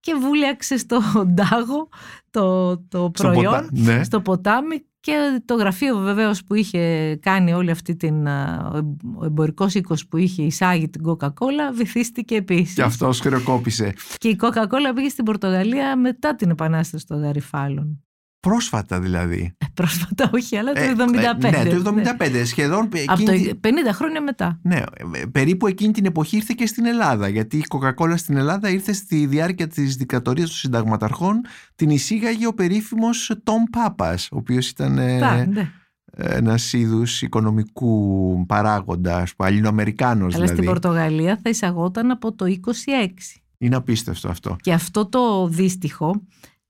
και βούλιαξε στο τάγο το, το Στο προϊόν ποτα- ναι. στο ποτάμι και το γραφείο βεβαίως που είχε κάνει όλη αυτή την α, ο εμπορικός οίκος που είχε εισάγει την Coca-Cola βυθίστηκε επίσης. Και αυτός χρεοκόπησε. Και η Coca-Cola πήγε στην Πορτογαλία μετά την επανάσταση των Γαριφάλων. Πρόσφατα δηλαδή. Ε, πρόσφατα όχι, αλλά το Ε, 75. ε, ναι, το 75. Σχεδόν Από το εκείνη- 50 χρόνια μετά. Ναι, ε, περίπου εκείνη την εποχή ήρθε και στην Ελλάδα. Γιατί η Coca-Cola στην Ελλάδα ήρθε στη διάρκεια της δικτατορίας των συνταγματαρχών. Την εισήγαγε ο περίφημος Τόμ Πάπα, ο οποίος ήταν Τα, ναι. ένας είδους οικονομικού παράγοντα, ας πούμε, Αλλινοαμερικάνο Αλλά δηλαδή. στην Πορτογαλία θα εισαγόταν από το 26. Είναι απίστευτο αυτό. Και αυτό το δύστιχο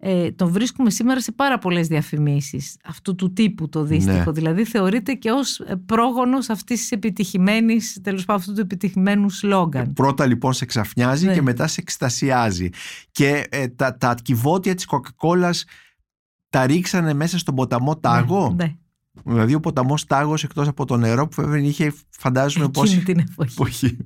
ε, το βρίσκουμε σήμερα σε πάρα πολλές διαφημίσεις αυτού του τύπου το δύστιχο. Ναι. Δηλαδή θεωρείται και ως ε, πρόγονος αυτής της επιτυχημένης, τέλος πάντων αυτού του επιτυχημένου σλόγκαν. Πρώτα λοιπόν σε ξαφνιάζει Ναι. και μετά σε εκστασιάζει. Και ε, τα, τα κιβώτια της Coca-Cola τα ρίξανε μέσα στον ποταμό Τάγο; Ναι, Δηλαδή ο ποταμός Τάγος εκτός από το νερό που βέβαια είχε φαντάζομαι εκείνη πόση την εποχή. εποχή.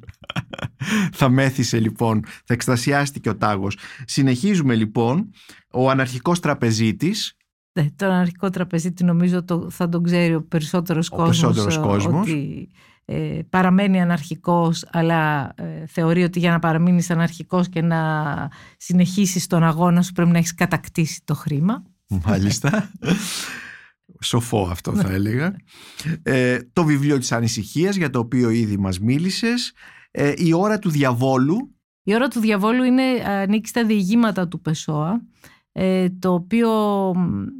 θα μέθησε λοιπόν, θα εκστασιάστηκε ο Τάγος. Συνεχίζουμε λοιπόν, ο αναρχικός τραπεζίτης, Ναι, τον αρχικό τραπεζίτη νομίζω το, θα τον ξέρει ο περισσότερος Ο κόσμος, περισσότερος ε, κόσμος. ότι ε, παραμένει αναρχικός αλλά ε, θεωρεί ότι για να παραμείνεις αναρχικός και να συνεχίσεις τον αγώνα σου πρέπει να έχεις κατακτήσει το χρήμα. μάλιστα, σοφό αυτό θα έλεγα, ε, το βιβλίο της ανησυχίας για το οποίο ήδη μας μίλησες, ε, η ώρα του διαβόλου, Η ώρα του διαβόλου είναι, ανήκει στα διηγήματα του Πεσόα, ε, το οποίο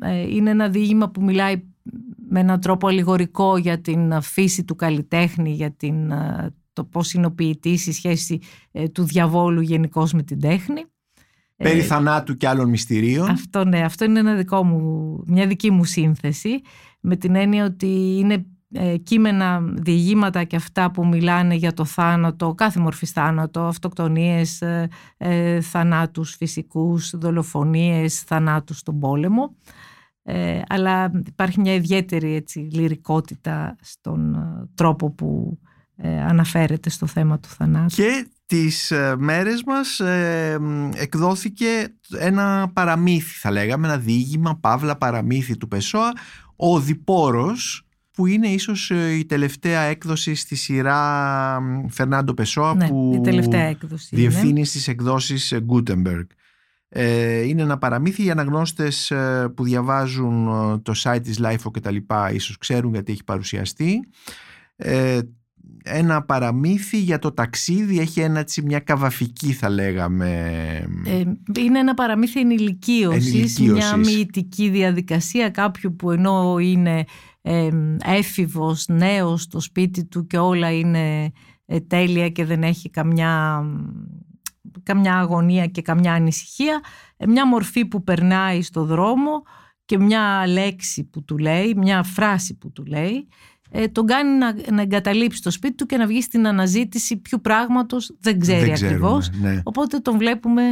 ε, είναι ένα διήγημα που μιλάει με έναν τρόπο αλληγορικό για την φύση του καλλιτέχνη, για την, ε, το πώς είναι ο ποιητής, η σχέση ε, του διαβόλου γενικώς με την τέχνη. Περί Ε, θανάτου και άλλων μυστηρίων. αυτό, ναι, αυτό είναι ένα δικό μου, μια δική μου σύνθεση με την έννοια ότι είναι ε, κείμενα, διηγήματα και αυτά που μιλάνε για το θάνατο, κάθε μορφής θάνατο, αυτοκτονίες, ε, ε, θανάτους φυσικούς, δολοφονίες, θανάτους στον πόλεμο. Ε, αλλά υπάρχει μια ιδιαίτερη έτσι, λυρικότητα στον ε, τρόπο που ε, αναφέρεται στο θέμα του θανάτου. Και τις ε, μέρες μας ε, μ, εκδόθηκε ένα παραμύθι θα λέγαμε, ένα διήγημα, παύλα παραμύθι του Πεσόα, ο Διπόρος που είναι ίσως ε, η τελευταία έκδοση στη σειρά μ, Φερνάντο Πεσόα Ναι, που η τελευταία έκδοση. είναι. διευθύνει στις εκδόσεις ε, Gutenberg. Ε, είναι ένα παραμύθι για αναγνώστες ε, που διαβάζουν ε, το site της Lifeo και τα λοιπά ίσως ξέρουν γιατί έχει παρουσιαστεί. Ε, ένα παραμύθι για το ταξίδι έχει ένα, έτσι, μια καβαφική θα λέγαμε Ε, είναι ένα παραμύθι ενηλικίωσης, Ενηλικίωσης. μια μυητική διαδικασία κάποιου που ενώ είναι ε, έφηβος, νέος στο σπίτι του και όλα είναι ε, τέλεια και δεν έχει καμιά, καμιά αγωνία και καμιά ανησυχία, ε, μια μορφή που περνάει στο δρόμο και μια λέξη που του λέει, μια φράση που του λέει, ε, τον κάνει να, να εγκαταλείψει το σπίτι του και να βγει στην αναζήτηση ποιου πράγματος δεν ξέρει δεν ξέρουμε, ακριβώς. ναι. Οπότε τον βλέπουμε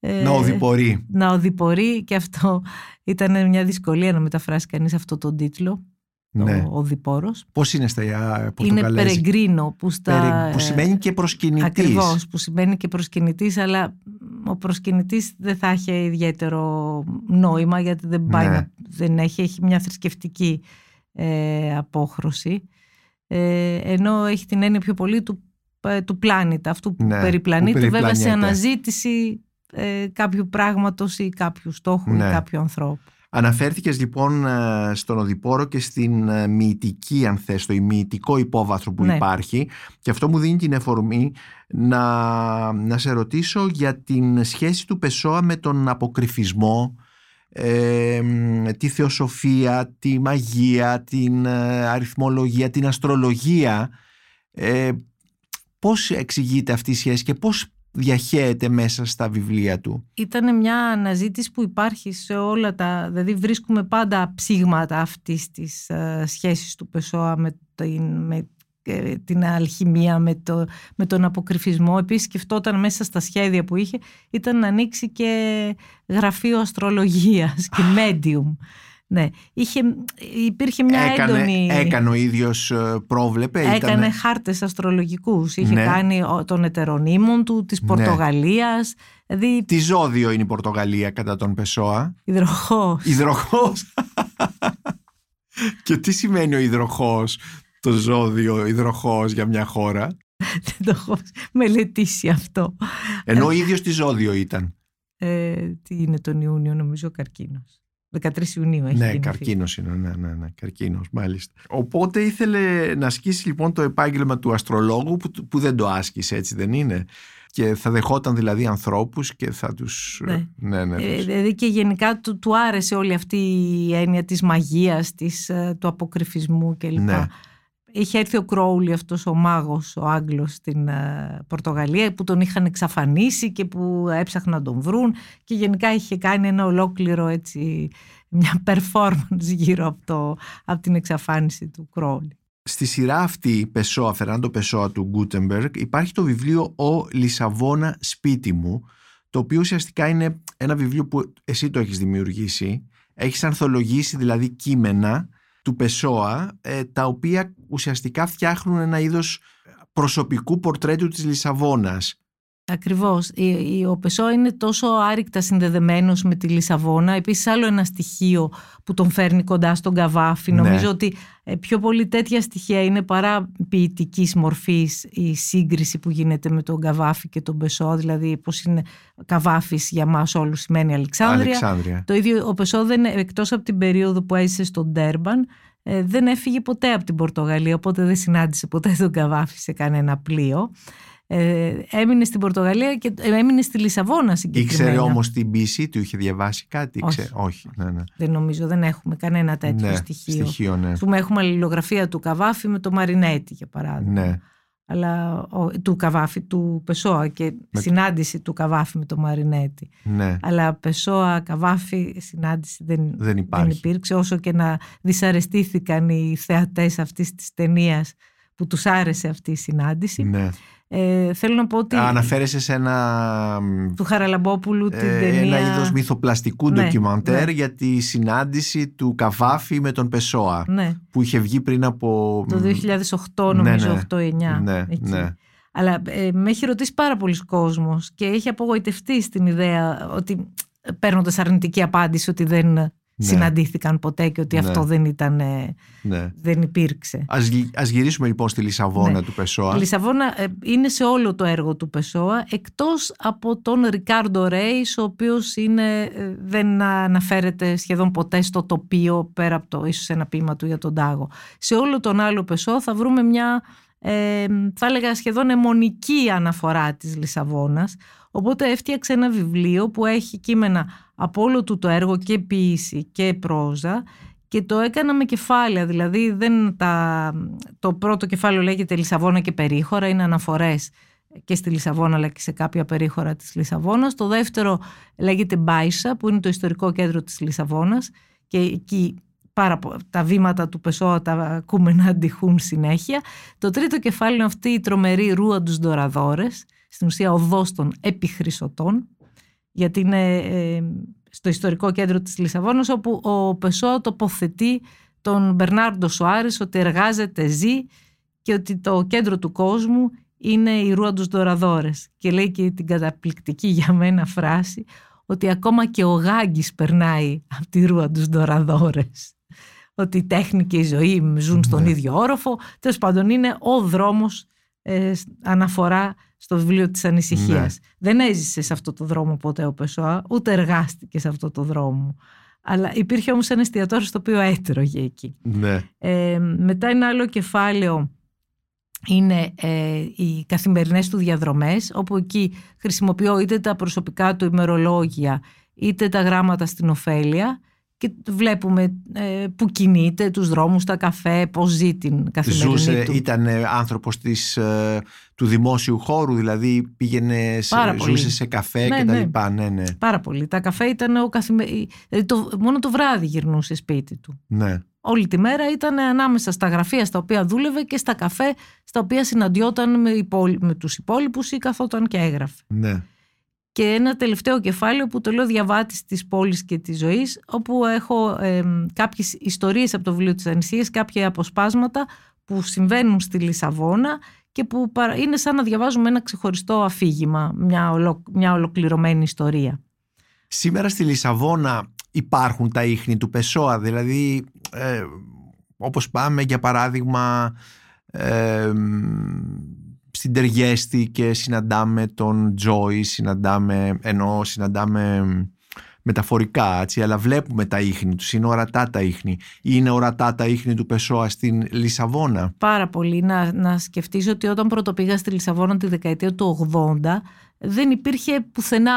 ε, να οδηπορεί να οδηπορεί και αυτό ήταν μια δυσκολία να μεταφράσει κανείς αυτό τον τίτλο, ναι. ο οδηπόρος. πώς είναι στα Είναι πορτογαλέζικα; περεγκρίνο που στα... Περε- που σημαίνει και προσκυνητής Ακριβώς, που σημαίνει και προσκυνητής, αλλά ο προσκυνητής δεν θα έχει ιδιαίτερο νόημα γιατί δεν, πάει Ναι. να, δεν έχει, έχει μια θρησκευτική ε, απόχρωση ε, ενώ έχει την έννοια πιο πολύ του, ε, του πλάνητα, αυτού που Ναι, περιπλανείται που βέβαια σε περιπλανιέται. αναζήτηση ε, κάποιου πράγματος ή κάποιου στόχου Ναι. ή κάποιου ανθρώπου. Αναφέρθηκες λοιπόν ε, στον Οδηπόρο και στην ε, μυητική αν θες, το μυητικό υπόβαθρο που Ναι. υπάρχει και αυτό μου δίνει την εφορμή να, να σε ρωτήσω για την σχέση του Πεσόα με τον αποκρυφισμό ε, μ, τη θεοσοφία, τη μαγεία, την ε, αριθμολογία, την αστρολογία. Ε, πώς εξηγείται αυτή η σχέση και πώς διαχέεται μέσα στα βιβλία του; Ήταν μια αναζήτηση που υπάρχει σε όλα τα... Δηλαδή βρίσκουμε πάντα ψήγματα αυτής της ε, σχέσης του Πεσόα με την, με, ε, την αλχημία, με, το, με τον αποκρυφισμό. Επίσης σκεφτόταν μέσα στα σχέδια που είχε ήταν να ανοίξει και γραφείο αστρολογίας και medium. Ναι, είχε, υπήρχε μια έκανε, έντονη... έκανε ο ίδιος ε, πρόβλεπε Έκανε ήτανε- χάρτες αστρολογικούς. Είχε Ναι. κάνει ο- των ετερονίμων του, της Πορτογαλίας. Δηλαδή Τι ζώδιο είναι η Πορτογαλία κατά τον Πεσόα; Υδροχός. Υδροχός Και τι σημαίνει ο υδροχός; Το ζώδιο υδροχός για μια χώρα Δεν το έχω μελετήσει αυτό. Ενώ ο ίδιος τι ζώδιο ήταν; Ε, τι είναι τον Ιούνιο, νομίζω ο καρκίνος. 13 Ιουνίου έχει Ναι γεννηθεί. καρκίνος είναι ναι, ναι, ναι, καρκίνος μάλιστα Οπότε ήθελε να ασκήσει λοιπόν το επάγγελμα του αστρολόγου που, που δεν το άσκησε έτσι δεν είναι; Και θα δεχόταν δηλαδή ανθρώπους και θα τους Ναι. ναι, ναι, Ε, τους- δηλαδή και γενικά του, του άρεσε όλη αυτή η έννοια της μαγείας, της, ε, του αποκρυφισμού κλπ. Ναι. Είχε έρθει ο Κρόουλι αυτός ο μάγος, ο Άγγλος στην ε, Πορτογαλία που τον είχαν εξαφανίσει και που έψαχναν να τον βρουν και γενικά είχε κάνει ένα ολόκληρο έτσι μια performance γύρω από, το, από την εξαφάνιση του Κρόουλι. Στη σειρά αυτή, Πεσόα, Φερνάντο Πεσόα του Γκούτεμπεργκ, υπάρχει το βιβλίο «Ο Λισαβόνα σπίτι μου», το οποίο ουσιαστικά είναι ένα βιβλίο που εσύ το έχεις δημιουργήσει. Έχεις ανθολογήσει δηλαδή κείμενα του Πεσόα, ε, τα οποία ουσιαστικά φτιάχνουν ένα είδος προσωπικού πορτρέτου της Λισαβόνας. Ακριβώς. Η- η- Ο Πεσό είναι τόσο άρρηκτα συνδεδεμένος με τη Λισαβόνα. Επίσης άλλο ένα στοιχείο που τον φέρνει κοντά στον Καβάφη. Ναι. Νομίζω ότι ε, πιο πολύ τέτοια στοιχεία είναι παρά ποιητικής μορφής η σύγκριση που γίνεται με τον Καβάφη και τον Πεσό. Δηλαδή πώς είναι Καβάφης για μας όλους σημαίνει Αλεξάνδρεια. Αλεξάνδρεια. Το ίδιο ο Πεσό δεν, εκτός από την περίοδο που έζησε στον Τέρμπαν ε, δεν έφυγε ποτέ από την Πορτογαλία οπότε δεν συνάντησε ποτέ τον Καβάφη σε κανένα πλοίο. Ε, έμεινε στην Πορτογαλία και ε, έμεινε στη Λισαβόνα συγκεκριμένα. Ήξερε όμως την πίση του, είχε διαβάσει κάτι. Όχι. Ήξερε- Όχι. Ναι, ναι. Δεν νομίζω, δεν έχουμε κανένα τέτοιο ναι, στοιχείο. στοιχείο ναι. Ας πούμε, έχουμε αλληλογραφία του Καβάφη με το Μαρινέτη για παράδειγμα. ναι. Αλλά, ο, του Καβάφη, του Πεσόα και Με- συνάντηση του Καβάφη με το Μαρινέτη. ναι. Αλλά Πεσόα, Καβάφη, συνάντηση δεν, Δεν υπάρχει. δεν υπήρξε όσο και να δυσαρεστήθηκαν οι θεατές αυτής της ταινίας που τους άρεσε αυτή η συνάντηση. ναι. Ε, θέλω να πω ότι Αναφέρεσαι σε ένα του Χαραλαμπόπουλου την ε, ταινία... ένα είδος μυθοπλαστικού Ναι, ντοκιμαντέρ ναι. για τη συνάντηση του Καβάφη με τον Πεσόα Ναι, που είχε βγει πριν από... το 2008 νομίζω, ναι. 8-9. Ναι, εκεί. ναι. Αλλά ε, με έχει ρωτήσει πάρα πολλοί κόσμος και έχει απογοητευτεί στην ιδέα ότι παίρνοντας αρνητική απάντηση ότι δεν συναντήθηκαν ποτέ και ότι Ναι. αυτό δεν ήταν, ε, ναι. δεν υπήρξε. Ας, γυ- ας γυρίσουμε λοιπόν στη Λισαβόνα Ναι. του Πεσόα. Η Λισαβόνα ε, είναι σε όλο το έργο του Πεσόα εκτός από τον Ρικάρντο Ρέις ο οποίος είναι, ε, δεν αναφέρεται σχεδόν ποτέ στο τοπίο πέρα από το ίσως ένα ποίημα του για τον Τάγο. Σε όλο τον άλλο Πεσό θα βρούμε μια ε, θα έλεγα σχεδόν αιμονική αναφορά της Λισαβόνας οπότε έφτιαξε ένα βιβλίο που έχει κείμενα από όλο του το έργο και ποίηση και πρόζα και το έκανα με κεφάλαια, δηλαδή δεν τα... το πρώτο κεφάλαιο λέγεται Λισαβόνα και περίχωρα, είναι αναφορές και στη Λισαβόνα αλλά και σε κάποια περίχωρα της Λισαβόνας. Το δεύτερο λέγεται Μπάισα που είναι το ιστορικό κέντρο της Λισαβόνας και εκεί πάρα, πο- τα βήματα του Πεσόα τα ακούμε να αντιχούν συνέχεια. Το τρίτο κεφάλαιο είναι αυτή η τρομερή ρούα τους Δωραδόρες, στην ουσία οδός των επιχρυσωτών, γιατί είναι ε, στο ιστορικό κέντρο της Λισαβόνας όπου ο Πεσόα τοποθετεί τον Μπερνάρντο Σοάρης ότι εργάζεται, ζει και ότι το κέντρο του κόσμου είναι η ρούα τους Δωραδόρες και λέει και την καταπληκτική για μένα φράση ότι ακόμα και ο Γάγκης περνάει από τη ρούα τους Δωραδόρες ότι η τέχνη και η ζωή ζουν στον Ναι. ίδιο όροφο. Τέλος πάντων είναι ο δρόμος ε, αναφορά στο βιβλίο της ανησυχίας. Δεν έζησες σε αυτό το δρόμο ποτέ ο Πεσόα, ούτε εργάστηκες σε αυτό το δρόμο. Αλλά υπήρχε όμως ένα εστιατόριο στο οποίο έτρωγε εκεί. Ναι. Ε, μετά ένα άλλο κεφάλαιο είναι ε, οι καθημερινές του διαδρομές, όπου εκεί χρησιμοποιώ είτε τα προσωπικά του ημερολόγια, είτε τα γράμματα στην ωφέλεια και βλέπουμε ε, που κινείται, τους δρόμους, τα καφέ, πώς ζει την καθημερινή Ζούσε, του. ήταν ε, άνθρωπος της, ε, του δημόσιου χώρου, δηλαδή πήγαινε, σε, Πάρα πολύ. ζούσε σε καφέ Ναι, και τα ναι. λοιπά. Ναι, ναι. Πάρα πολύ. Τα καφέ ήταν ο καθημε... δηλαδή το, μόνο το βράδυ γυρνούσε σπίτι του. ναι. Όλη τη μέρα ήταν ανάμεσα στα γραφεία στα οποία δούλευε και στα καφέ στα οποία συναντιόταν με, υπόλοι... με τους υπόλοιπους ή καθόταν και έγραφε. ναι. Και ένα τελευταίο κεφάλαιο που το λέω διαβάτης της πόλης και της ζωής όπου έχω ε, κάποιες ιστορίες από το βιβλίο της Ανησίας, κάποια αποσπάσματα που συμβαίνουν στη Λισαβόνα και που παρα- είναι σαν να διαβάζουμε ένα ξεχωριστό αφήγημα, μια, ολο... μια ολοκληρωμένη ιστορία. Σήμερα στη Λισαβόνα υπάρχουν τα ίχνη του Πεσόα, δηλαδή ε, όπως πάμε για παράδειγμα ε, στην Τεργέστη και συναντάμε τον Τζόι, συναντάμε, ενώ συναντάμε μεταφορικά, έτσι, αλλά βλέπουμε τα ίχνη τους, είναι ορατά τα ίχνη. Είναι ορατά τα ίχνη του Πεσόα στην Λισαβόνα. Πάρα πολύ να, να σκεφτείς ότι όταν πρώτο πήγα στη Λισαβόνα τη δεκαετία του 80 δεν υπήρχε πουθενά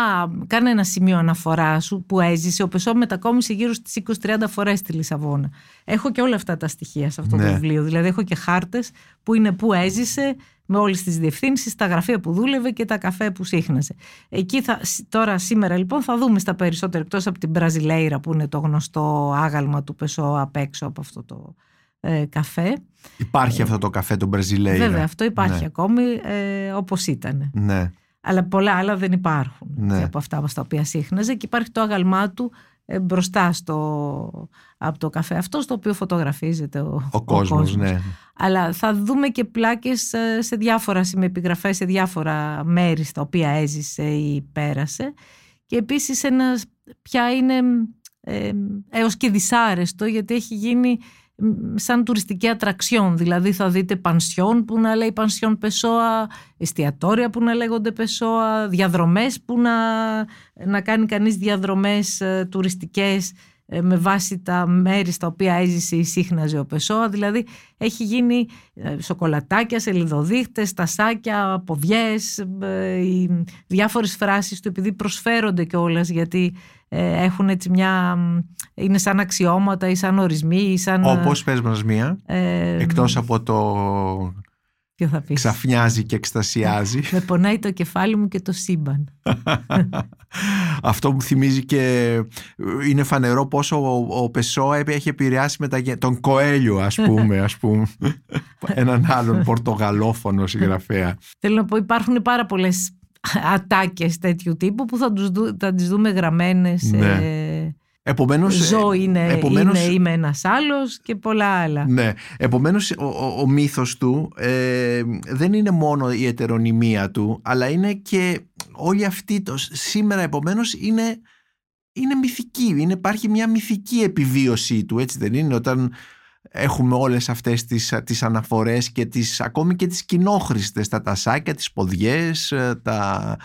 κανένα σημείο αναφοράς σου που έζησε. Ο Πεσό μετακόμισε γύρω στις 20-30 φορές στη Λισαβόνα. Έχω και όλα αυτά τα στοιχεία σε αυτό Ναι. το βιβλίο. Δηλαδή έχω και χάρτες που είναι που έζησε με όλες τις διευθύνσεις, τα γραφεία που δούλευε και τα καφέ που σύχναζε. Εκεί θα, τώρα σήμερα λοιπόν θα δούμε στα περισσότερα εκτός από την Μπραζιλέιρα που είναι το γνωστό άγαλμα του Πεσό απ' έξω από αυτό το ε, καφέ. Υπάρχει αυτό το καφέ του Μπραζιλέιρα. Βέβαια, αυτό υπάρχει Ναι. ακόμη ε, όπως ήταν. Ναι, Αλλά πολλά άλλα δεν υπάρχουν Ναι. έτσι, από αυτά στα οποία σύχναζε και υπάρχει το άγαλμά του ε, μπροστά στο, από το καφέ. Αυτό στο οποίο φωτογραφίζεται ο, ο κόσμος, ναι. Αλλά θα δούμε και πλάκες ε, σε διάφορα σημεία επιγραφές, σε διάφορα μέρη στα οποία έζησε ή πέρασε. Και επίσης ένα πια είναι ε, έως και δυσάρεστο γιατί έχει γίνει μ, σαν τουριστική ατραξιόν. Δηλαδή θα δείτε πανσιόν που να λέει πανσιόν Πεσόα, εστιατόρια που να λέγονται Πεσόα, διαδρομές που να, να κάνει κανείς διαδρομές ε, τουριστικές ε, με βάση τα μέρη στα οποία έζησε ή σύχναζε ο Πεσόα. Δηλαδή έχει γίνει ε, σοκολατάκια, σελιδοδείχτες, τασάκια, ποδιές, ε, οι διάφορες φράσεις του επειδή προσφέρονται κιόλας γιατί ε, έχουν έτσι μια... είναι σαν αξιώματα ή σαν ορισμοί ή σαν... Όπως πες μας μία, ε, εκτός από το ποιο θα πεις; ξαφνιάζει και εκστασιάζει. Με πονάει το κεφάλι μου και το σύμπαν. Αυτό μου θυμίζει και είναι φανερό πόσο ο, ο Πεσόα έχει επηρεάσει με τα, γε- τον Κοέλιο ας πούμε, ας πούμε έναν άλλον πορτογαλόφωνο συγγραφέα. Θέλω να πω υπάρχουν πάρα πολλές ατάκες τέτοιου τύπου που θα, τους δου, θα τις δούμε γραμμένες Ναι. ε, Επομένως, Ζω είναι, επομένως- είναι, είμαι ένας άλλος και πολλά άλλα. Ναι, επομένως ο, ο, ο μύθος του ε, δεν είναι μόνο η ετερονυμία του αλλά είναι και όλη αυτή το σήμερα επομένως είναι, είναι μυθική, είναι, υπάρχει μια μυθική επιβίωσή του έτσι δεν είναι όταν έχουμε όλες αυτές τις, τις αναφορές και τις, ακόμη και τις κοινόχρηστες τα τασάκια, τις ποδιές ε, τα,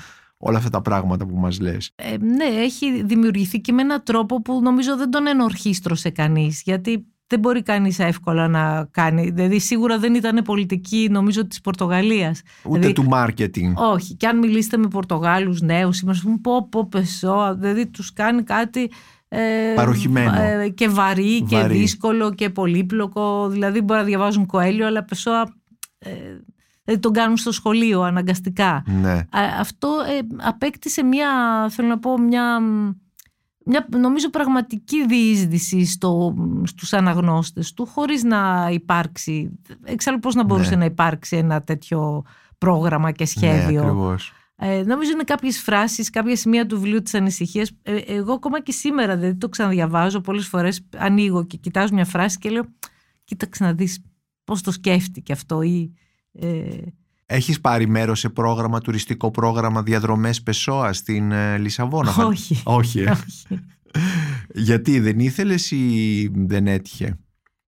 όλα αυτά τα πράγματα που μας λες Ε, ναι, έχει δημιουργηθεί και με έναν τρόπο που νομίζω δεν τον ενορχίστρωσε κανείς γιατί δεν μπορεί κανείς εύκολα να κάνει. Δηλαδή σίγουρα δεν ήταν πολιτική νομίζω της Πορτογαλίας. ούτε Δηλαδή, του μάρκετινγκ Όχι, και αν μιλήσετε με Πορτογάλους νέους σήμερα, σου πούν πω πω πεσό, δηλαδή τους κάνει κάτι ε, Παροχημένο. ε, και βαρύ, και Βαρύ. δύσκολο και πολύπλοκο. Δηλαδή μπορεί να διαβάζουν Κοέλιο, αλλά πεσό ε, δηλαδή τον κάνουν στο σχολείο αναγκαστικά. ναι. Α, αυτό ε, απέκτησε μια, θέλω να πω, μια, μια νομίζω πραγματική διείσδυση στο, στους αναγνώστες του χωρίς να υπάρξει, εξάλλου πώς να μπορούσε Ναι. να υπάρξει ένα τέτοιο πρόγραμμα και ναι σχέδιο. ακριβώς. ε, νομίζω είναι κάποιες φράσεις, κάποια σημεία του βιβλίου της ανησυχίας. Ε, εγώ ακόμα και σήμερα δηλαδή το ξαναδιαβάζω πολλές φορές, ανοίγω και κοιτάζω μια φράση και λέω κοίταξε να δεις πώς το σκέφτηκε αυτό ή... Ε, Έχεις πάρει μέρος σε πρόγραμμα, τουριστικό πρόγραμμα διαδρομές Πεσόα στην ε, Λισαβόνα. φαν- όχι. Όχι, ε. όχι. Γιατί δεν ήθελες ή δεν έτυχε;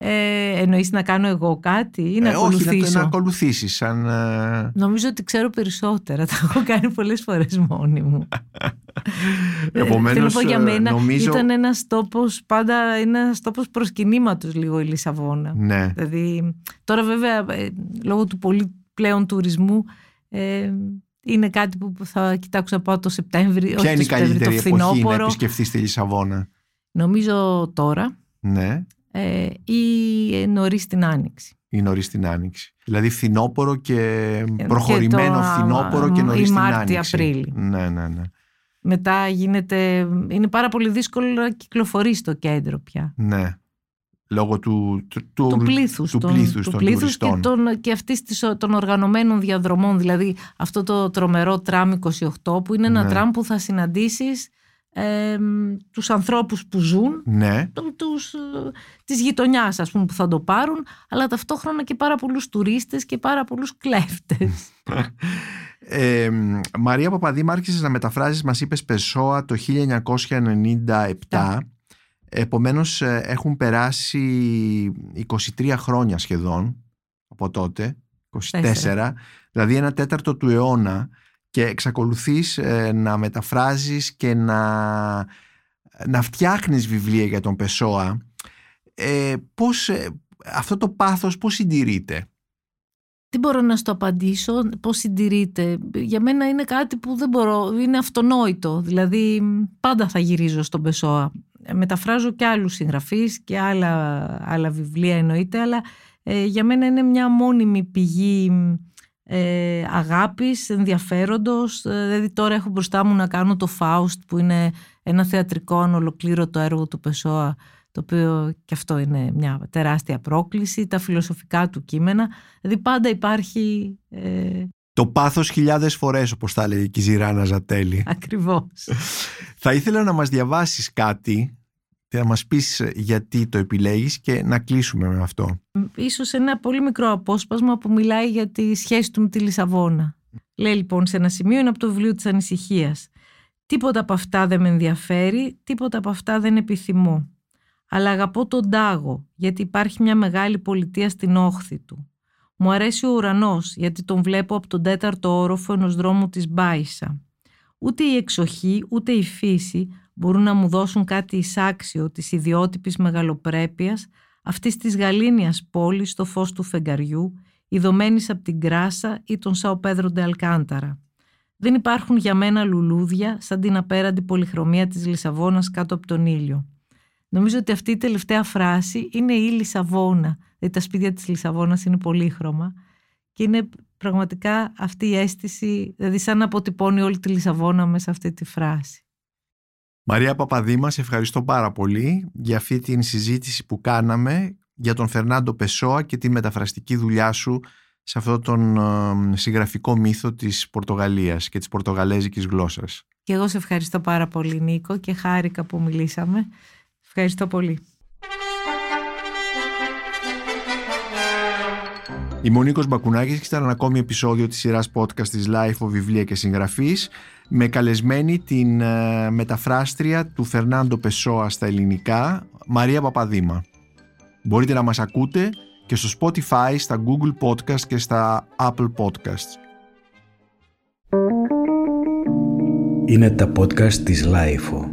Ε, εννοείς να κάνω εγώ κάτι ή να Ε, όχι, ακολουθήσω; να, να ακολουθήσεις σαν... ε, Νομίζω ότι ξέρω περισσότερα. Τα έχω κάνει πολλές φορές μόνη μου. Επομένως, Θέλω να πω για ε, μένα νομίζω- ήταν ένας τόπος, πάντα ένας τόπος προσκυνήματος λίγο η Λισαβόνα. Ναι. Δηλαδή, τώρα βέβαια ε, λόγω του πολύ πλέον τουρισμού ε, είναι κάτι που θα κοιτάξω να πάω το Σεπτέμβριο, Ποια όχι είναι η το Σεπτέμβριο, το καλύτερη εποχή να φθινόπωρο. επισκεφθείς τη Λισαβόνα; Νομίζω τώρα Ναι, ε, ή ε, νωρίς την Άνοιξη. ή νωρίς την Άνοιξη. Δηλαδή φθινόπωρο και προχωρημένο το, α, φθινόπωρο και α, νωρίς ή την Μάρτι, Άνοιξη. Απρίλη. Ναι, ναι, ναι. Μετά γίνεται, είναι πάρα πολύ δύσκολο να κυκλοφορείς στο κέντρο πια. ναι. Λόγω του, του, του, του πλήθους, του των, πλήθους του των πλήθους και, τουριστών. των, και αυτής της, των οργανωμένων διαδρομών. Δηλαδή αυτό το τρομερό τραμ 28 που είναι ένα Ναι. τραμ που θα συναντήσεις ε, τους ανθρώπους που ζουν Ναι, το- τους, ε, της γειτονιάς ας πούμε που θα το πάρουν αλλά ταυτόχρονα και πάρα πολλούς τουρίστες και πάρα πολλούς κλέφτες. Ε, Μαρία Παπαδήμα άρχισες να μεταφράζεις μας είπες Πεσόα το 1997 επομένως ε, έχουν περάσει 23 χρόνια σχεδόν από τότε 24 Τέσσερα. δηλαδή ένα τέταρτο του αιώνα και εξακολουθείς ε, να μεταφράζεις και να, να φτιάχνεις βιβλία για τον Πεσόα ε, πώς, ε, αυτό το πάθος πώς συντηρείται; Τι μπορώ να σου το απαντήσω, πώς συντηρείται. Για μένα είναι κάτι που δεν μπορώ, είναι αυτονόητο. Δηλαδή πάντα θα γυρίζω στον Πεσόα. Ε, Μεταφράζω και άλλους συγγραφείς και άλλα, άλλα βιβλία εννοείται, αλλά ε, για μένα είναι μια μόνιμη πηγή ε, αγάπης, ενδιαφέροντος. Ε, δηλαδή τώρα έχω μπροστά μου να κάνω το Φάουστ που είναι ένα θεατρικό ανολοκλήρωτο έργο του Πεσόα το οποίο και αυτό είναι μια τεράστια πρόκληση, τα φιλοσοφικά του κείμενα. Δηλαδή πάντα υπάρχει ε, Το πάθος χιλιάδες φορές όπως τα λέει και η Ζηράνα Ζατέλη. ακριβώς. Θα ήθελα να μας διαβάσεις κάτι και να μας πεις γιατί το επιλέγεις και να κλείσουμε με αυτό. Ίσως ένα πολύ μικρό απόσπασμα που μιλάει για τη σχέση του με τη Λισαβόνα. Λέει λοιπόν σε ένα σημείο είναι από το βιβλίο της ανησυχίας. Τίποτα από αυτά δεν με ενδιαφέρει, τίποτα από αυτά δεν επιθυμώ. Αλλά αγαπώ τον τάγο, γιατί υπάρχει μια μεγάλη πολιτεία στην όχθη του. Μου αρέσει ο ουρανός, γιατί τον βλέπω από τον τέταρτο όροφο ενός δρόμου της Μπάισα. Ούτε η εξοχή, ούτε η φύση μπορούν να μου δώσουν κάτι εισάξιο της ιδιότυπης μεγαλοπρέπειας αυτής της γαλήνιας πόλης στο φως του φεγγαριού, ειδωμένης από την Κράσα ή τον Σαο Πέδρο Ντε Αλκάνταρα. Δεν υπάρχουν για μένα λουλούδια σαν την απέραντη πολυχρωμία της Λισαβόνας κάτω από τον ήλιο. Νομίζω ότι αυτή η τελευταία φράση είναι η Λισαβόνα. Δηλαδή τα σπίτια της Λισαβόνας είναι πολύχρωμα και είναι πραγματικά αυτή η αίσθηση, δηλαδή σαν να αποτυπώνει όλη τη Λισαβόνα μέσα σε αυτή τη φράση. Μαρία Παπαδήμα, σε ευχαριστώ πάρα πολύ για αυτή την συζήτηση που κάναμε για τον Φερνάντο Πεσόα και τη μεταφραστική δουλειά σου σε αυτόν τον ε, συγγραφικό μύθο της Πορτογαλίας και της πορτογαλέζικης γλώσσας. Και εγώ σε ευχαριστώ πάρα πολύ Νίκο και χάρηκα που μιλήσαμε. Ευχαριστώ πολύ. Είμαι ο Νίκος Μπακουνάκης και ήταν ένα ακόμη επεισόδιο της σειράς podcast της Life of Βιβλία και Συγγραφής με καλεσμένη την ε, μεταφράστρια του Φερνάντο Πεσόα στα ελληνικά, Μαρία Παπαδήμα. Μπορείτε να μας ακούτε και στο Spotify, στα Google Podcast και στα Apple Podcasts. Είναι τα podcast της Lifeo.